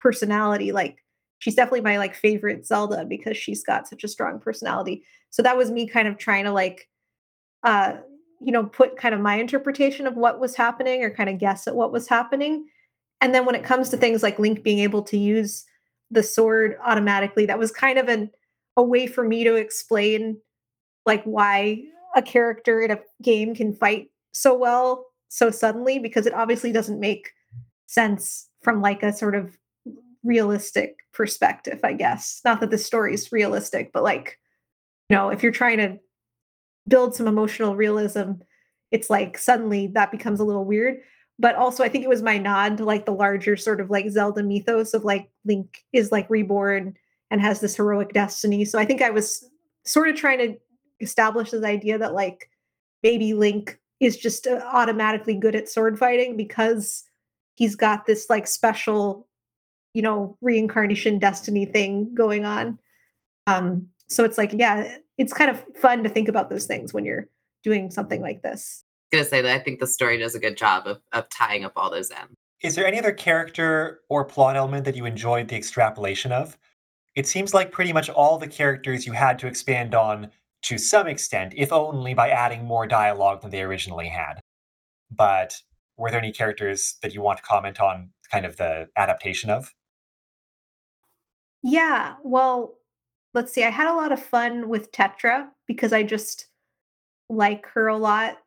personality. Like she's definitely my like favorite Zelda because she's got such a strong personality. So that was me kind of trying to like uh you know put kind of my interpretation of what was happening or kind of guess at what was happening and then when it comes to things like Link being able to use the sword automatically, that was kind of an a way for me to explain like why a character in a game can fight so well so suddenly because it obviously doesn't make sense from like a sort of realistic perspective, I guess. Not that the story is realistic, but like, you know, if you're trying to build some emotional realism, it's like suddenly that becomes a little weird but also I think it was my nod to like the larger sort of like Zelda mythos of like Link is like reborn and has this heroic destiny. So I think I was sort of trying to establish this idea that like baby Link is just uh, automatically good at sword fighting because he's got this like special you know reincarnation destiny thing going on um so it's like yeah it's kind of fun to think about those things when you're doing something like this gonna say that I think the story does a good job of, of tying up all those ends. Is there any other character or plot element that you enjoyed the extrapolation of? It seems like pretty much all the characters you had to expand on to some extent, if only by adding more dialogue than they originally had. But were there any characters that you want to comment on kind of the adaptation of? Yeah, well, let's see. I had a lot of fun with Tetra because I just like her a lot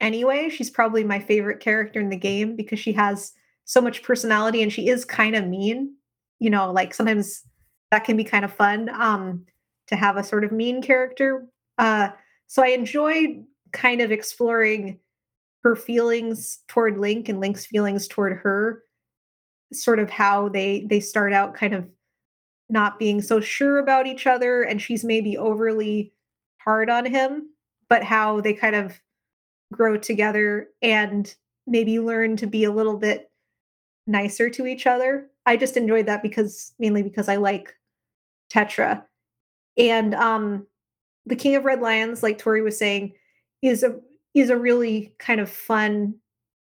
anyway. She's probably my favorite character in the game because she has so much personality and she is kind of mean. You know, like sometimes that can be kind of fun um to have a sort of mean character. Uh so I enjoyed kind of exploring her feelings toward Link and Link's feelings toward her sort of how they they start out kind of not being so sure about each other and she's maybe overly hard on him but how they kind of grow together and maybe learn to be a little bit nicer to each other. I just enjoyed that because mainly because I like Tetra. And um the King of Red Lions, like Tori was saying, is a is a really kind of fun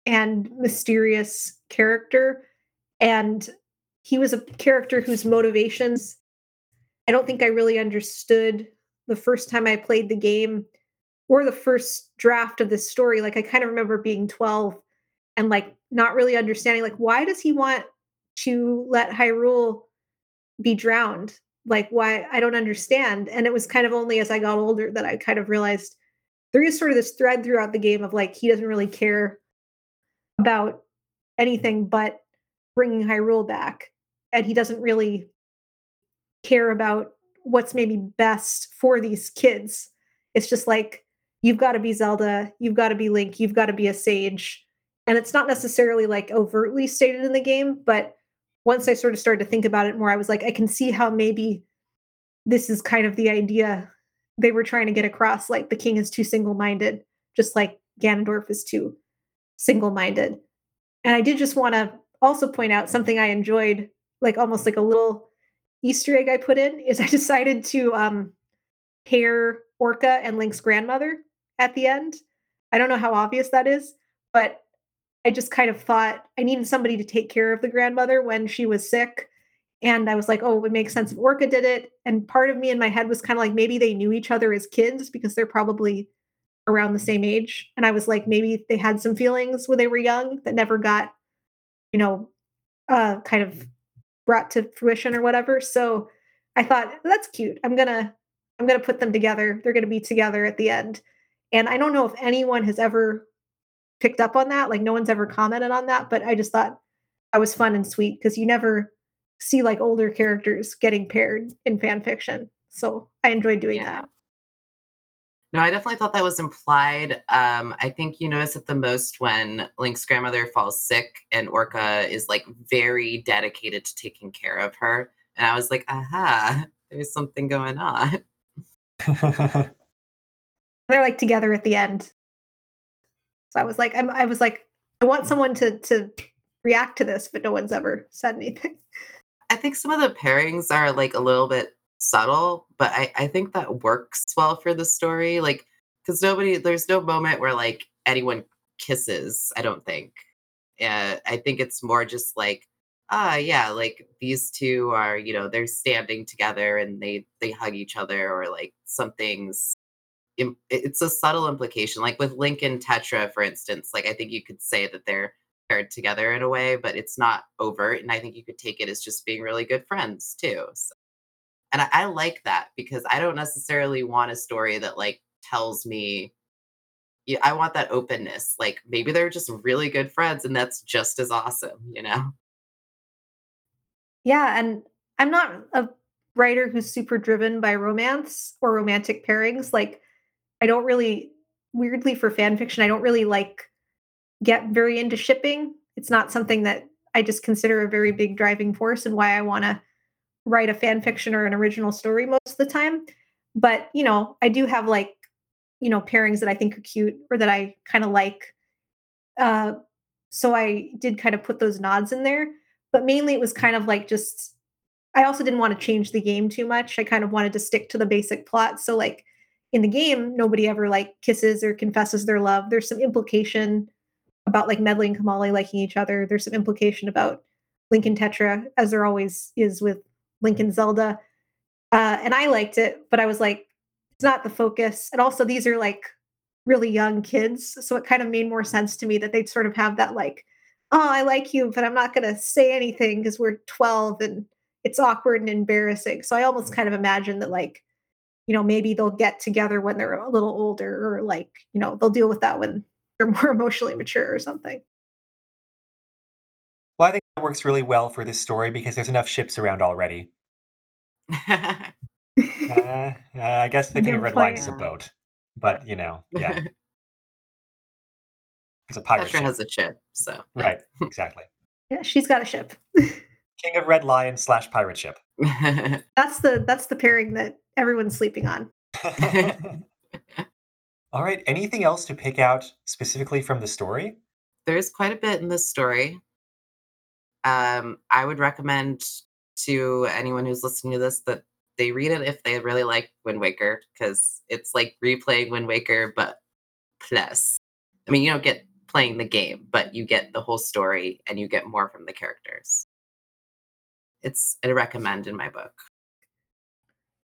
and mysterious character. And he was a character whose motivations I don't think I really understood the first time I played the game or the first draft of this story like i kind of remember being 12 and like not really understanding like why does he want to let hyrule be drowned like why I don't understand. And it was kind of only as I got older that I kind of realized there is sort of this thread throughout the game of like he doesn't really care about anything but bringing Hyrule back, and he doesn't really care about what's maybe best for these kids. It's just like you've got to be Zelda, you've got to be Link, you've got to be a sage. And it's not necessarily like overtly stated in the game, but once I sort of started to think about it more, I was like, I can see how maybe this is kind of the idea they were trying to get across. Like the king is too single minded, just like Ganondorf is too single minded. And I did just want to also point out something I enjoyed, like almost like a little Easter egg I put in, is I decided to um, pair Orca and Link's grandmother at the end. I don't know how obvious that is, but I just kind of thought I needed somebody to take care of the grandmother when she was sick. And I was like, oh, it would make sense if Orca did it. And part of me in my head was kind of like maybe they knew each other as kids because they're probably around the same age. And I was like, maybe they had some feelings when they were young that never got, you know, uh, kind of brought to fruition or whatever. So I thought that's cute. I'm gonna I'm gonna put them together. They're gonna be together at the end. And I don't know if anyone has ever picked up on that. Like no one's ever commented on that, but I just thought that was fun and sweet because you never see like older characters getting paired in fan fiction. So I enjoyed doing Yeah. that. No, I definitely thought that was implied. Um, I think you notice it the most when Link's grandmother falls sick and Orca is like very dedicated to taking care of her. And I was like, aha, there's something going on. They're like together at the end. So I was like, I'm, I was like, I want someone to to react to this, but no one's ever said anything. I think some of the pairings are like a little bit subtle, but I, I think that works well for the story. Like, because nobody, there's no moment where like anyone kisses, I don't think. Uh, I think it's more just like, ah, yeah, like these two are, you know, they're standing together and they they hug each other or like something's. It's a subtle implication, like with Link and Tetra, for instance. Like I think you could say that they're paired together in a way, but it's not overt. And I think you could take it as just being really good friends too. So, and I, I like that because I don't necessarily want a story that like tells me, yeah, I want that openness. Like maybe they're just really good friends and that's just as awesome, you know? Yeah, and I'm not a writer who's super driven by romance or romantic pairings. Like, I don't really, weirdly for fan fiction, I don't really like get very into shipping. It's not something that I just consider a very big driving force and why I want to write a fan fiction or an original story most of the time. But, you know, I do have like, you know, pairings that I think are cute or that I kind of like. Uh, so I did kind of put those nods in there but mainly it was kind of like just I also didn't want to change the game too much. I kind of wanted to stick to the basic plot. So like in the game, nobody ever like kisses or confesses their love. There's some implication about like Medley and Komali liking each other. There's some implication about Link and Tetra, as there always is with Link and Zelda. Uh, and I liked it, but I was like, it's not the focus. And also, these are like really young kids, so it kind of made more sense to me that they'd sort of have that like oh, I like you, but I'm not going to say anything because we're 12 and it's awkward and embarrassing. So I almost kind of imagine that, like, you know, maybe they'll get together when they're a little older or like, you know, they'll deal with that when they're more emotionally mature or something. well, I think that works really well for this story because there's enough ships around already. Uh, uh, I guess the King of Good Red Line is a boat, but you know, yeah, it's a pirate Tetra ship. has a chip, so Right, exactly. yeah, she's got a ship. King of Red Lion slash pirate ship. That's the that's the pairing that everyone's sleeping on. All right. Anything else to pick out specifically from the story? there's quite a bit in this story. Um, I would recommend to anyone who's listening to this that they read it if they really like Wind Waker because it's like replaying Wind Waker, but plus. I mean, you don't get playing the game, but you get the whole story and you get more from the characters. It's a recommend in my book.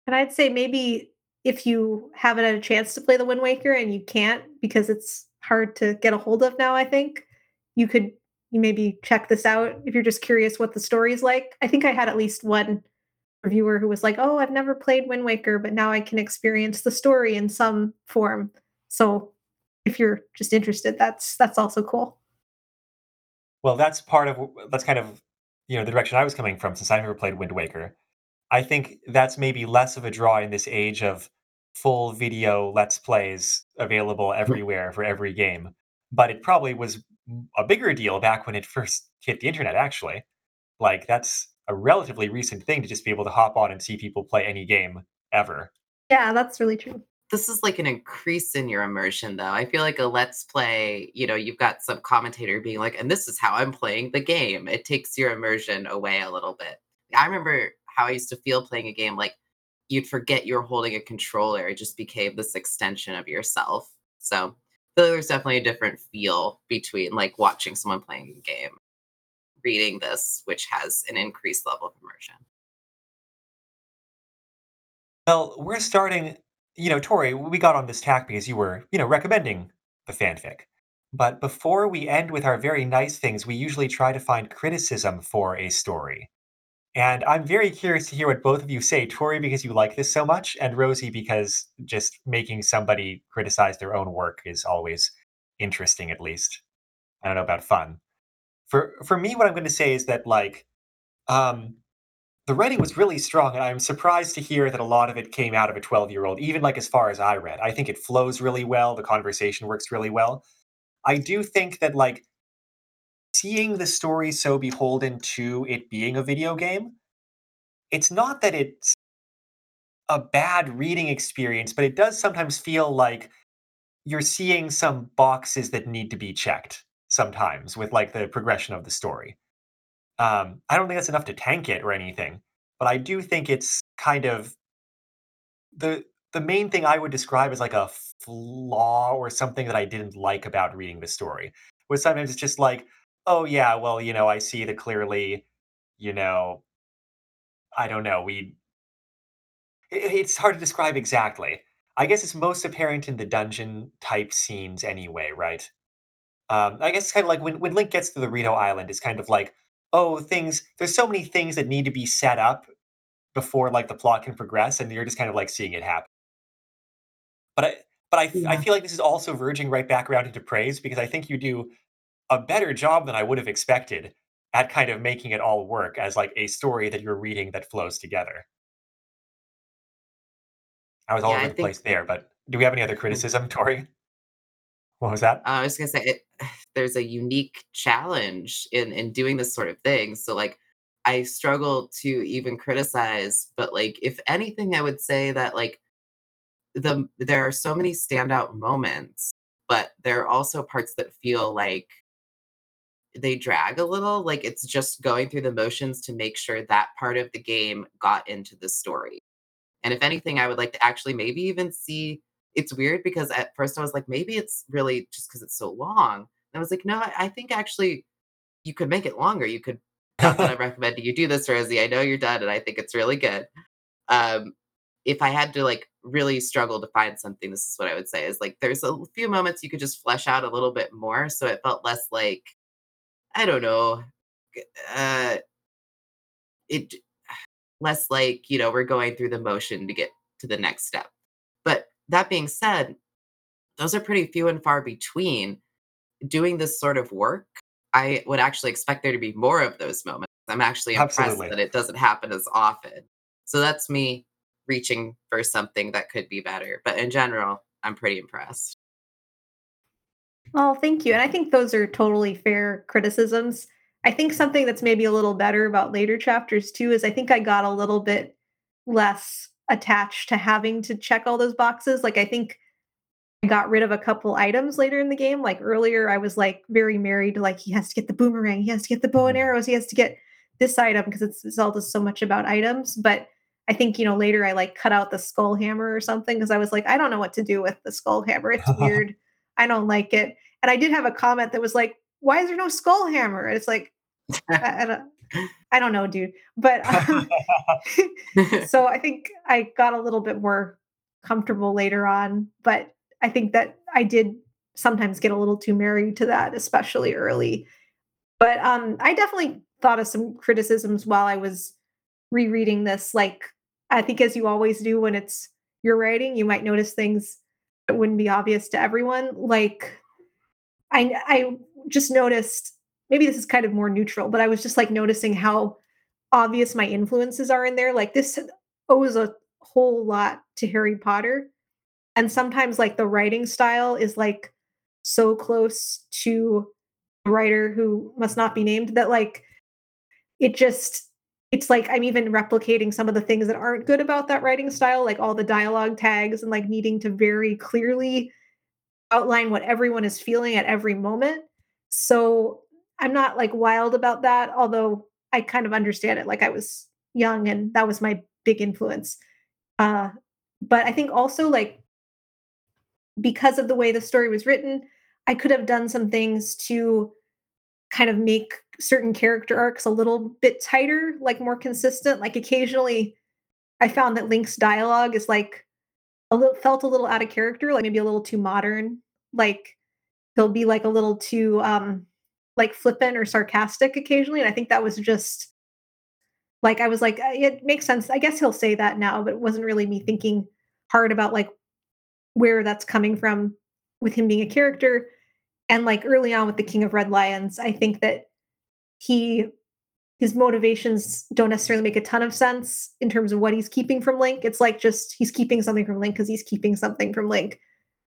And I'd say maybe if you haven't had a chance to play the Wind Waker and you can't because it's hard to get a hold of now, I think you could you maybe check this out if you're just curious what the story's like. I think I had at least one reviewer who was like, "Oh, I've never played Wind Waker, but now I can experience the story in some form." So, if you're just interested, that's that's also cool. Well, that's part of that's kind of, you know, the direction I was coming from since I've never played Wind Waker. I think that's maybe less of a draw in this age of full video Let's Plays available mm-hmm. everywhere for every game, but it probably was a bigger deal back when it first hit the internet, actually. Like, that's a relatively recent thing to just be able to hop on and see people play any game ever. Yeah, that's really true. This is like an increase in your immersion, though. I feel like a Let's Play, you know, you've got some commentator being like, "And this is how I'm playing the game." It takes your immersion away a little bit. I remember how I used to feel playing a game, like, you'd forget you're holding a controller, it just became this extension of yourself. So, there's definitely a different feel between, like, watching someone playing a game, reading this, which has an increased level of immersion. Well, we're starting you know, Tori, we got on this tack because you were, you know, recommending the fanfic. But before we end with our very nice things, we usually try to find criticism for a story. And I'm very curious to hear what both of you say, Tori, because you like this so much, and Rosie, because just making somebody criticize their own work is always interesting, at least. I don't know about fun. For for me, what I'm going to say is that like um, the writing was really strong, and I'm surprised to hear that a lot of it came out of a 12 year old, even like as far as I read. I think it flows really well. The conversation works really well. I do think that like seeing the story so beholden to it being a video game, it's not that it's a bad reading experience, but it does sometimes feel like you're seeing some boxes that need to be checked sometimes with like the progression of the story. Um, I don't think that's enough to tank it or anything, but I do think it's kind of the the main thing I would describe as like a flaw or something that I didn't like about reading the story. was sometimes it's just like, oh yeah, well, you know, I see that clearly, you know, I don't know, we i- it's hard to describe exactly. I guess it's most apparent in the dungeon type scenes anyway, right? Um, I guess it's kind of like when, when Link gets to the Rito Island, it's kind of like, oh, things, there's so many things that need to be set up before like the plot can progress, and you're just kind of like seeing it happen. But I, but I, Yeah. feel like this is also verging right back around into praise because I think you do a better job than I would have expected at kind of making it all work as like a story that you're reading that flows together. I was all Yeah, over I the think place there, but do we have any other criticism, Tori? What was that? I was gonna say it there's a unique challenge in in doing this sort of thing. So, like, I struggle to even criticize, but, like, if anything, I would say that, like, the there are so many standout moments, but there are also parts that feel like they drag a little, like it's just going through the motions to make sure that part of the game got into the story. And if anything, I would like to actually maybe even see it's weird because at first I was like, maybe it's really just because it's so long. And I was like, no, I I think actually you could make it longer. You could not that I'm recommending you do this, Rosie. I know you're done and I think it's really good. Um, if I had to like really struggle to find something, this is what I would say is like there's a few moments you could just flesh out a little bit more. So it felt less like, I don't know, uh it less like, you know, we're going through the motion to get to the next step. But that being said, those are pretty few and far between. Doing this sort of work, I would actually expect there to be more of those moments. I'm actually impressed Absolutely. that it doesn't happen as often. So that's me reaching for something that could be better. But in general, I'm pretty impressed. Oh, thank you. And I think those are totally fair criticisms. I think something that's maybe a little better about later chapters too is I think I got a little bit less attached to having to check all those boxes. Like I think I got rid of a couple items later in the game. Like earlier, I was like very married to like he has to get the boomerang, he has to get the bow and Mhm. arrows, he has to get this item because it's Zelda's so much about items. But I think you know later I like cut out the skull hammer or something because I was like I don't know what to do with the skull hammer. It's weird. I don't like it. And I did have a comment that was like, "Why is there no skull hammer?" And it's like I, I don't I don't know, dude. But um, so I think I got a little bit more comfortable later on, but I think that I did sometimes get a little too married to that, especially early. But um, I definitely thought of some criticisms while I was rereading this, like I think as you always do when it's your writing, you might notice things that wouldn't be obvious to everyone. Like I I just noticed maybe this is kind of more neutral, but I was just like noticing how obvious my influences are in there. Like this owes a whole lot to Harry Potter. And sometimes like the writing style is like so close to a writer who must not be named that like it just it's like I'm even replicating some of the things that aren't good about that writing style, like all the dialogue tags and like needing to very clearly outline what everyone is feeling at every moment. So I'm not like wild about that, although I kind of understand it. Like I was young and that was my big influence. Uh, but I think also like because of the way the story was written, I could have done some things to kind of make certain character arcs a little bit tighter, like more consistent. Like occasionally I found that Link's dialogue is like a little felt a little out of character, like maybe a little too modern. Like he'll be like a little too um like flippant or sarcastic occasionally. And I think that was just like I was like, it makes sense. I guess he'll say that now, but it wasn't really me thinking hard about like where that's coming from with him being a character. And like early on with the King of Red Lions, I think that he his motivations don't necessarily make a ton of sense in terms of what he's keeping from Link. It's like just he's keeping something from Link because he's keeping something from Link.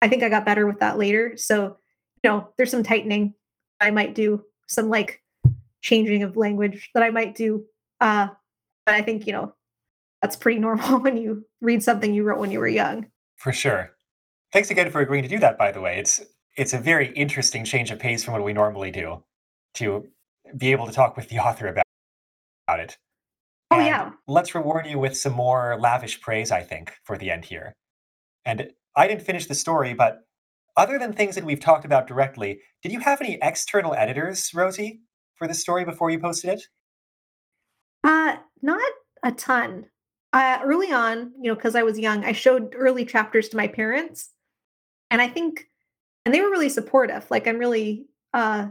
I think I got better with that later. So, you know, there's some tightening I might do, some like changing of language that I might do. Uh, but I think, you know, that's pretty normal when you read something you wrote when you were young. For sure. Thanks again for agreeing to do that, by the way. It's it's a very interesting change of pace from what we normally do to be able to talk with the author about, about it. Oh and yeah. Let's reward you with some more lavish praise, I think, for the end here. And I didn't finish the story, but other than things that we've talked about directly, did you have any external editors, Rosie, for the story before you posted it? Uh, not a ton. Uh, early on, you know, because I was young, I showed early chapters to my parents, and I think, and they were really supportive. Like, I'm really, uh,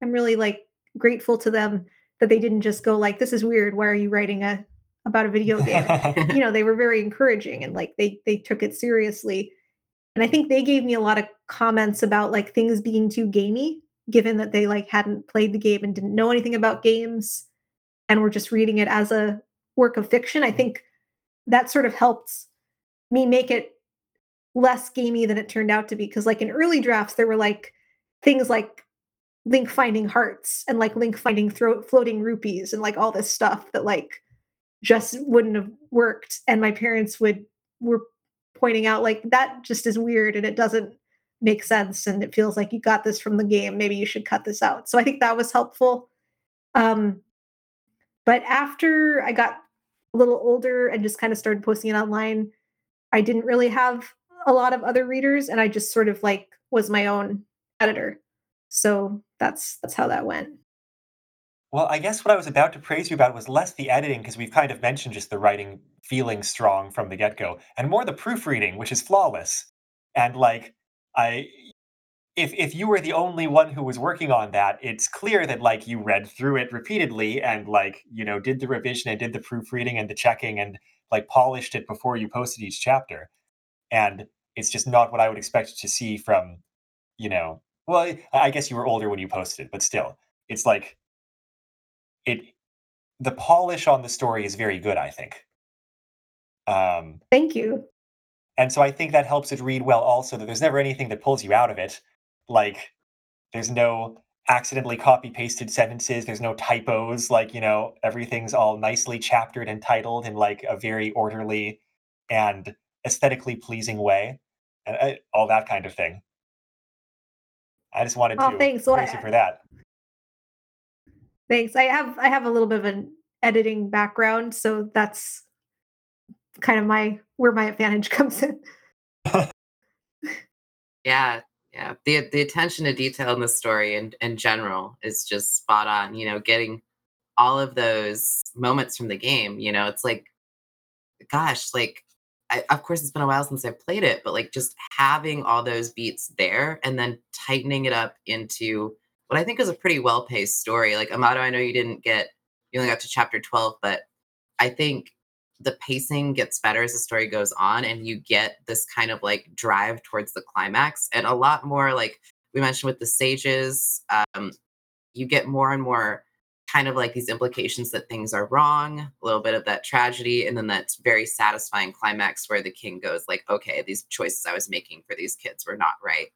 I'm really like grateful to them that they didn't just go like, "This is weird. Why are you writing a about a video game?" you know, they were very encouraging and like they they took it seriously. And I think they gave me a lot of comments about like things being too gamey, given that they like hadn't played the game and didn't know anything about games and were just reading it as a work of fiction. I think that sort of helped me make it less gamey than it turned out to be. Cause like in early drafts, there were like things like Link finding hearts and like Link finding thro- floating rupees and like all this stuff that like just wouldn't have worked. And my parents would were pointing out like that just is weird and it doesn't make sense and it feels like you got this from the game. Maybe you should cut this out. So I think that was helpful. Um, but after I got a little older and just kind of started posting it online, I didn't really have a lot of other readers and I just sort of like was my own editor. So that's that's how that went. Well, I guess what I was about to praise you about was less the editing because we've kind of mentioned just the writing feeling strong from the get-go and more the proofreading which is flawless. And like I if if you were the only one who was working on that, it's clear that like you read through it repeatedly and like, you know, did the revision and did the proofreading and the checking and like polished it before you posted each chapter. And it's just not what I would expect to see from, you know, well, I guess you were older when you posted but still, it's like it the polish on the story is very good, I think. Um Thank you. And so I think that helps it read well also that there's never anything that pulls you out of it like there's no accidentally copy pasted sentences there's no typos like you know everything's all nicely chaptered and titled in like a very orderly and aesthetically pleasing way and uh, all that kind of thing i just wanted oh, to thanks. praise you for that thanks. I have i have a little bit of an editing background so that's kind of my where my advantage comes in. Yeah yeah. The the attention to detail in the story and in general is just spot on you know getting all of those moments from the game you know it's like gosh like I, of course it's been a while since i've played it but like just having all those beats there and then tightening it up into what i think is a pretty well paced story like amato i know you didn't get you only got to chapter 12 but I think the pacing gets better as the story goes on and you get this kind of like drive towards the climax and a lot more like we mentioned with the sages um, you get more and more kind of like these implications that things are wrong a little bit of that tragedy and then that's very satisfying climax where the king goes like okay these choices i was making for these kids were not right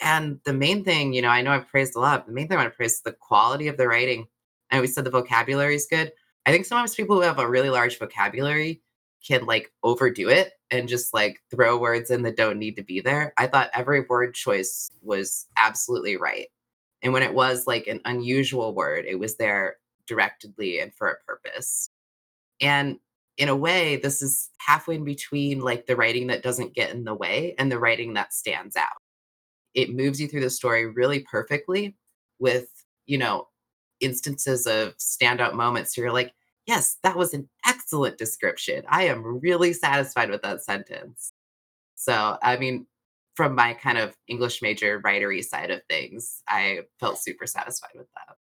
and the main thing you know i know i've praised a lot the main thing i want to praise is the quality of the writing and we said the vocabulary is good I think sometimes people who have a really large vocabulary can like overdo it and just like throw words in that don't need to be there. I thought every word choice was absolutely right. And when it was like an unusual word, it was there directedly and for a purpose. And in a way, this is halfway in between like the writing that doesn't get in the way and the writing that stands out. It moves you through the story really perfectly with, you know, instances of standout moments. So you're like, yes, that was an excellent description. I am really satisfied with that sentence. So, I mean, from my kind of English major writery side of things, I felt super satisfied with that.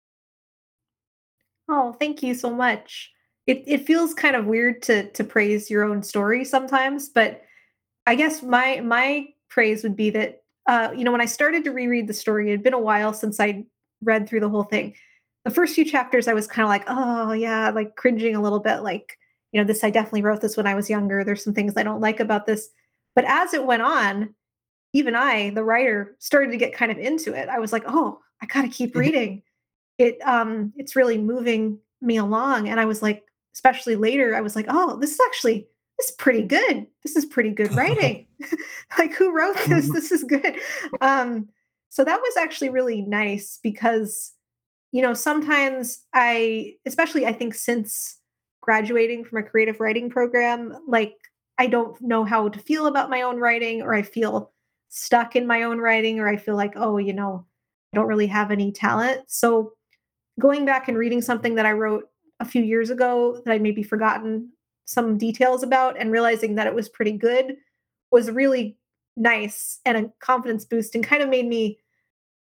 Oh, thank you so much. It it feels kind of weird to to praise your own story sometimes, but I guess my my praise would be that uh, you know, when I started to reread the story, it had been a while since I read through the whole thing the first few chapters I was kind of like, oh yeah, like cringing a little bit, like, you know, this I definitely wrote this when I was younger. There's some things I don't like about this. But as it went on, even I, the writer, started to get kind of into it. I was like, oh, I gotta keep Mhm. reading. It um it's really moving me along. And I was like, especially later, I was like, oh, this is actually this is pretty good. This is pretty good writing. like who wrote this? This is good. Um, so that was actually really nice because you know, sometimes I, especially I think since graduating from a creative writing program, like I don't know how to feel about my own writing, or I feel stuck in my own writing, or I feel like, oh, you know, I don't really have any talent. So going back and reading something that I wrote a few years ago that I maybe forgotten some details about and realizing that it was pretty good was really nice and a confidence boost and kind of made me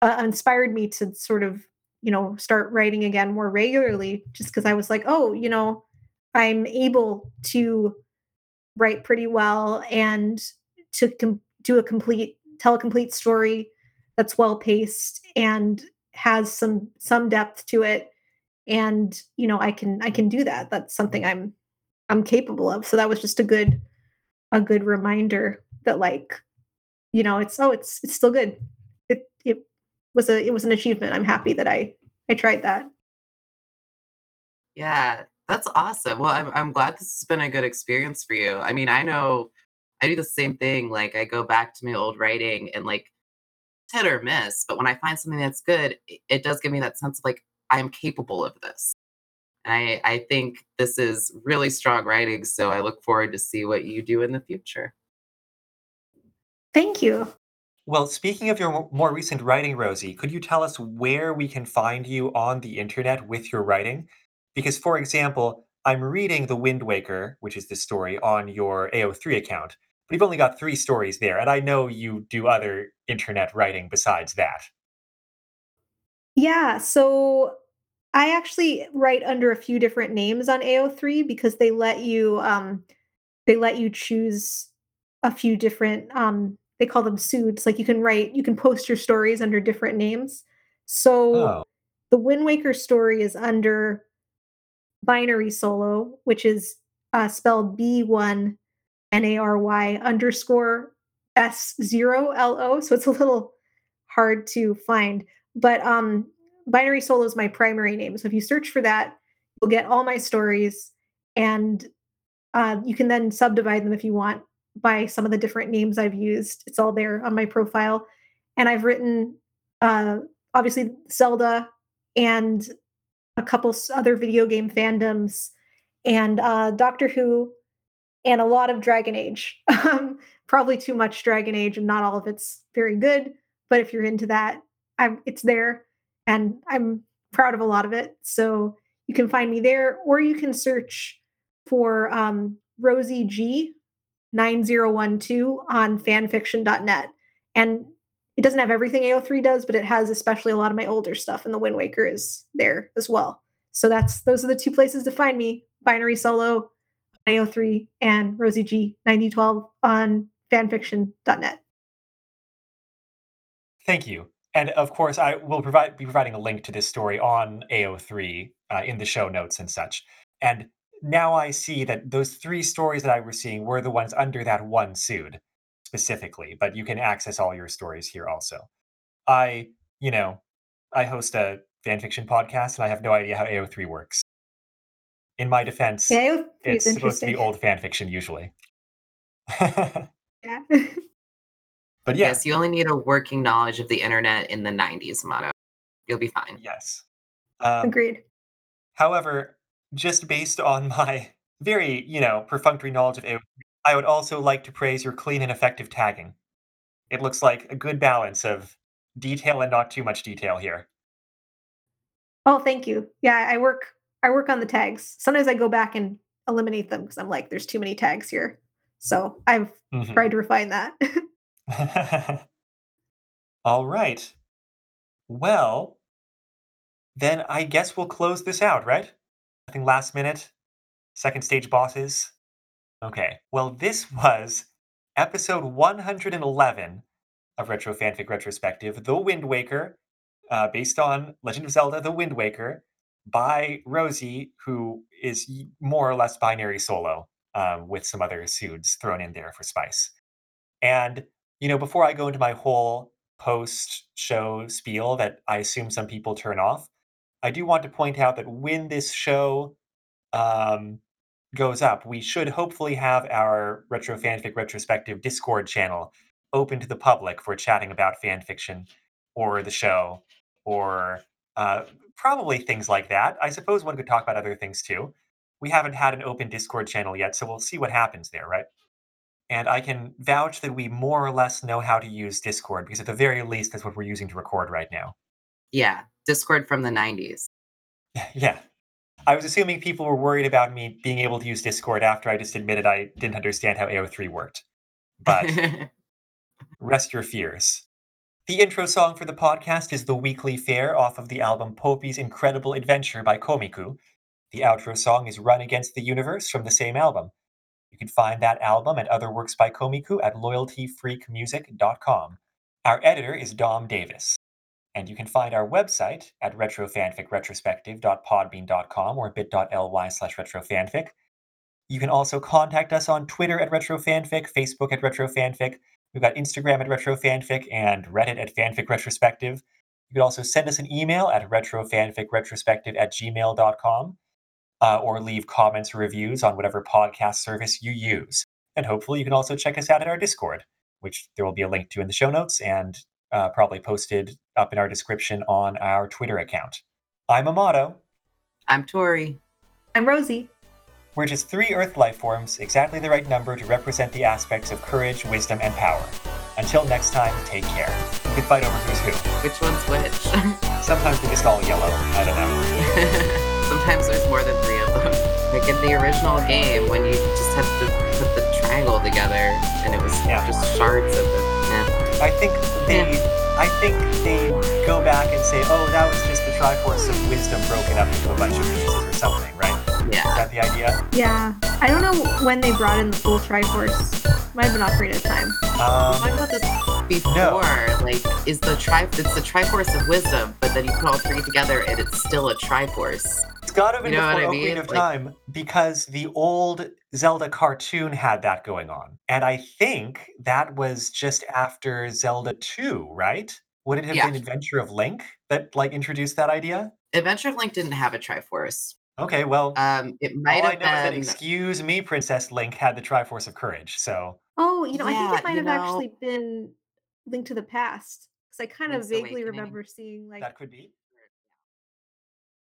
uh, inspired me to sort of you know, start writing again more regularly just because I was like, oh, you know, I'm able to write pretty well and to com- do a complete tell a complete story that's well paced and has some some depth to it. And you know i can i can do that. That's something i'm i'm capable of so that was just a good a good reminder that like you know it's oh it's it's still good it it was a it was an achievement. I'm happy that I I tried that. Yeah, that's awesome. Well, I'm I'm glad this has been a good experience for you. I mean, I know I do the same thing. Like I go back to my old writing and like hit or miss, but when I find something that's good, it, it does give me that sense of like I'm capable of this. And I I think this is really strong writing, so I look forward to see what you do in the future. Thank you. Well, speaking of your more recent writing, Rosie, could you tell us where we can find you on the internet with your writing? Because, for example, I'm reading The Wind Waker, which is the story, on your AO3 account, but you've only got three stories there, and I know you do other internet writing besides that. Yeah, so I actually write under a few different names on AO3 because they let you um they let you choose a few different um they call them pseuds. Like you can write you can post your stories under different names. So Oh, the Wind Waker story is under binary solo, which is uh, spelled B1 N-A-R-Y underscore S0 LO. So it's a little hard to find. But um binary solo is my primary name. So if you search for that, you'll get all my stories and uh, you can then subdivide them if you want by some of the different names I've used. It's all there on my profile. And I've written uh obviously Zelda and a couple other video game fandoms and uh Doctor Who and a lot of Dragon Age. Um, probably too much Dragon Age, and not all of it's very good. But if you're into that, I'm it's there, and I'm proud of a lot of it. So you can find me there, or you can search for um, Rosie G 9012 on fanfiction.net. And it doesn't have everything AO3 does, but it has especially a lot of my older stuff, and the Wind Waker is there as well. So that's those are the two places to find me. Binary Solo, AO3, and Rosie G 9012 on fanfiction.net. Thank you. And of course, I will provide be providing a link to this story on AO3 uh, in the show notes and such. And now I see that those three stories that I was seeing were the ones under that one pseud specifically, but you can access all your stories here also. I, you know, I host a fanfiction podcast and I have no idea how AO3 works. In my defense, Yeah, it's supposed to be old fanfiction usually. Yeah. but yeah, Yes, you only need a working knowledge of the internet in the 90s motto. You'll be fine. yes. Um, Agreed. However, just based on my very, you know, perfunctory knowledge of AO3, I would also like to praise your clean and effective tagging. It looks like a good balance of detail and not too much detail here. Oh, thank you. Yeah, I work I work on the tags. Sometimes I go back and eliminate them because I'm like, there's too many tags here. So I've Mhm. tried to refine that. All right. Well, then I guess we'll close this out, right? Nothing last minute. Second stage bosses. Okay. Well, this was episode 111 of Retro Fanfic Retrospective, The Wind Waker, uh, based on Legend of Zelda: The Wind Waker, by Rosie, who is more or less binary solo, um, with some other pseuds thrown in there for spice. And you know, before I go into my whole post-show spiel that I assume some people turn off, I do want to point out that when this show um, goes up, we should hopefully have our Retro Fanfic Retrospective Discord channel open to the public for chatting about fan fiction or the show or uh, probably things like that. I suppose one could talk about other things too. We haven't had an open Discord channel yet, so we'll see what happens there, right? And I can vouch that we more or less know how to use Discord because, at the very least, that's what we're using to record right now. Yeah, Discord from the 90s. yeah. I was assuming people were worried about me being able to use Discord after I just admitted I didn't understand how AO3 worked. But rest your fears. The intro song for the podcast is The Weekly Fair off of the album Poupi's Incredible Adventure by Komiku. The outro song is Run Against the Universe from the same album. You can find that album and other works by Komiku at loyaltyfreakmusic.com. Our editor is Dom Davis. And you can find our website at retrofanficretrospective.podbean.com or bit.ly slash retrofanfic. You can also contact us on Twitter at retrofanfic, Facebook at retrofanfic, We've got Instagram at retrofanfic and Reddit at fanfic retrospective. You can also send us an email at retrofanficretrospective at gmail.com uh, or leave comments or reviews on whatever podcast service you use. And hopefully, you can also check us out at our Discord, which there will be a link to in the show notes and uh, probably posted up in our description on our Twitter account. I'm Amato. I'm Tori. I'm Rosie. We're just three Earth life forms, exactly the right number to represent the aspects of courage, wisdom, and power. Until next time, take care. We can fight over who's who. Which one's which? Sometimes they're just all yellow. I don't know. Sometimes there's more than three of them. Like in the original game, when you just had to put the triangle together, and it was Yeah. just shards of it. Yeah. I think they, I think they go back and say, "Oh, that was just the Triforce of Wisdom broken up into a bunch of pieces or something," right? Yeah. Is that the idea? Yeah. I don't know when they brought in the full Triforce. Might have been Ocarina of Time. Talking Um, about this before, like, is the tri? It's the Triforce of Wisdom, but then you put all three together, and it's still a Triforce. It's got to have been You know what before I Ocarina of Like- Time because the old Zelda cartoon had that going on, and I think that was just after Zelda Two, right? Would it have Yeah. been Adventure of Link that like introduced that idea? Adventure of Link didn't have a Triforce. Okay, well, Um, it might all I have know is that been. excuse me, Princess Link had the Triforce of Courage, so Oh, you know, I think it might have know- actually been Link to the Past. Because I kind of Link's vaguely Awakening. remember seeing like that could be.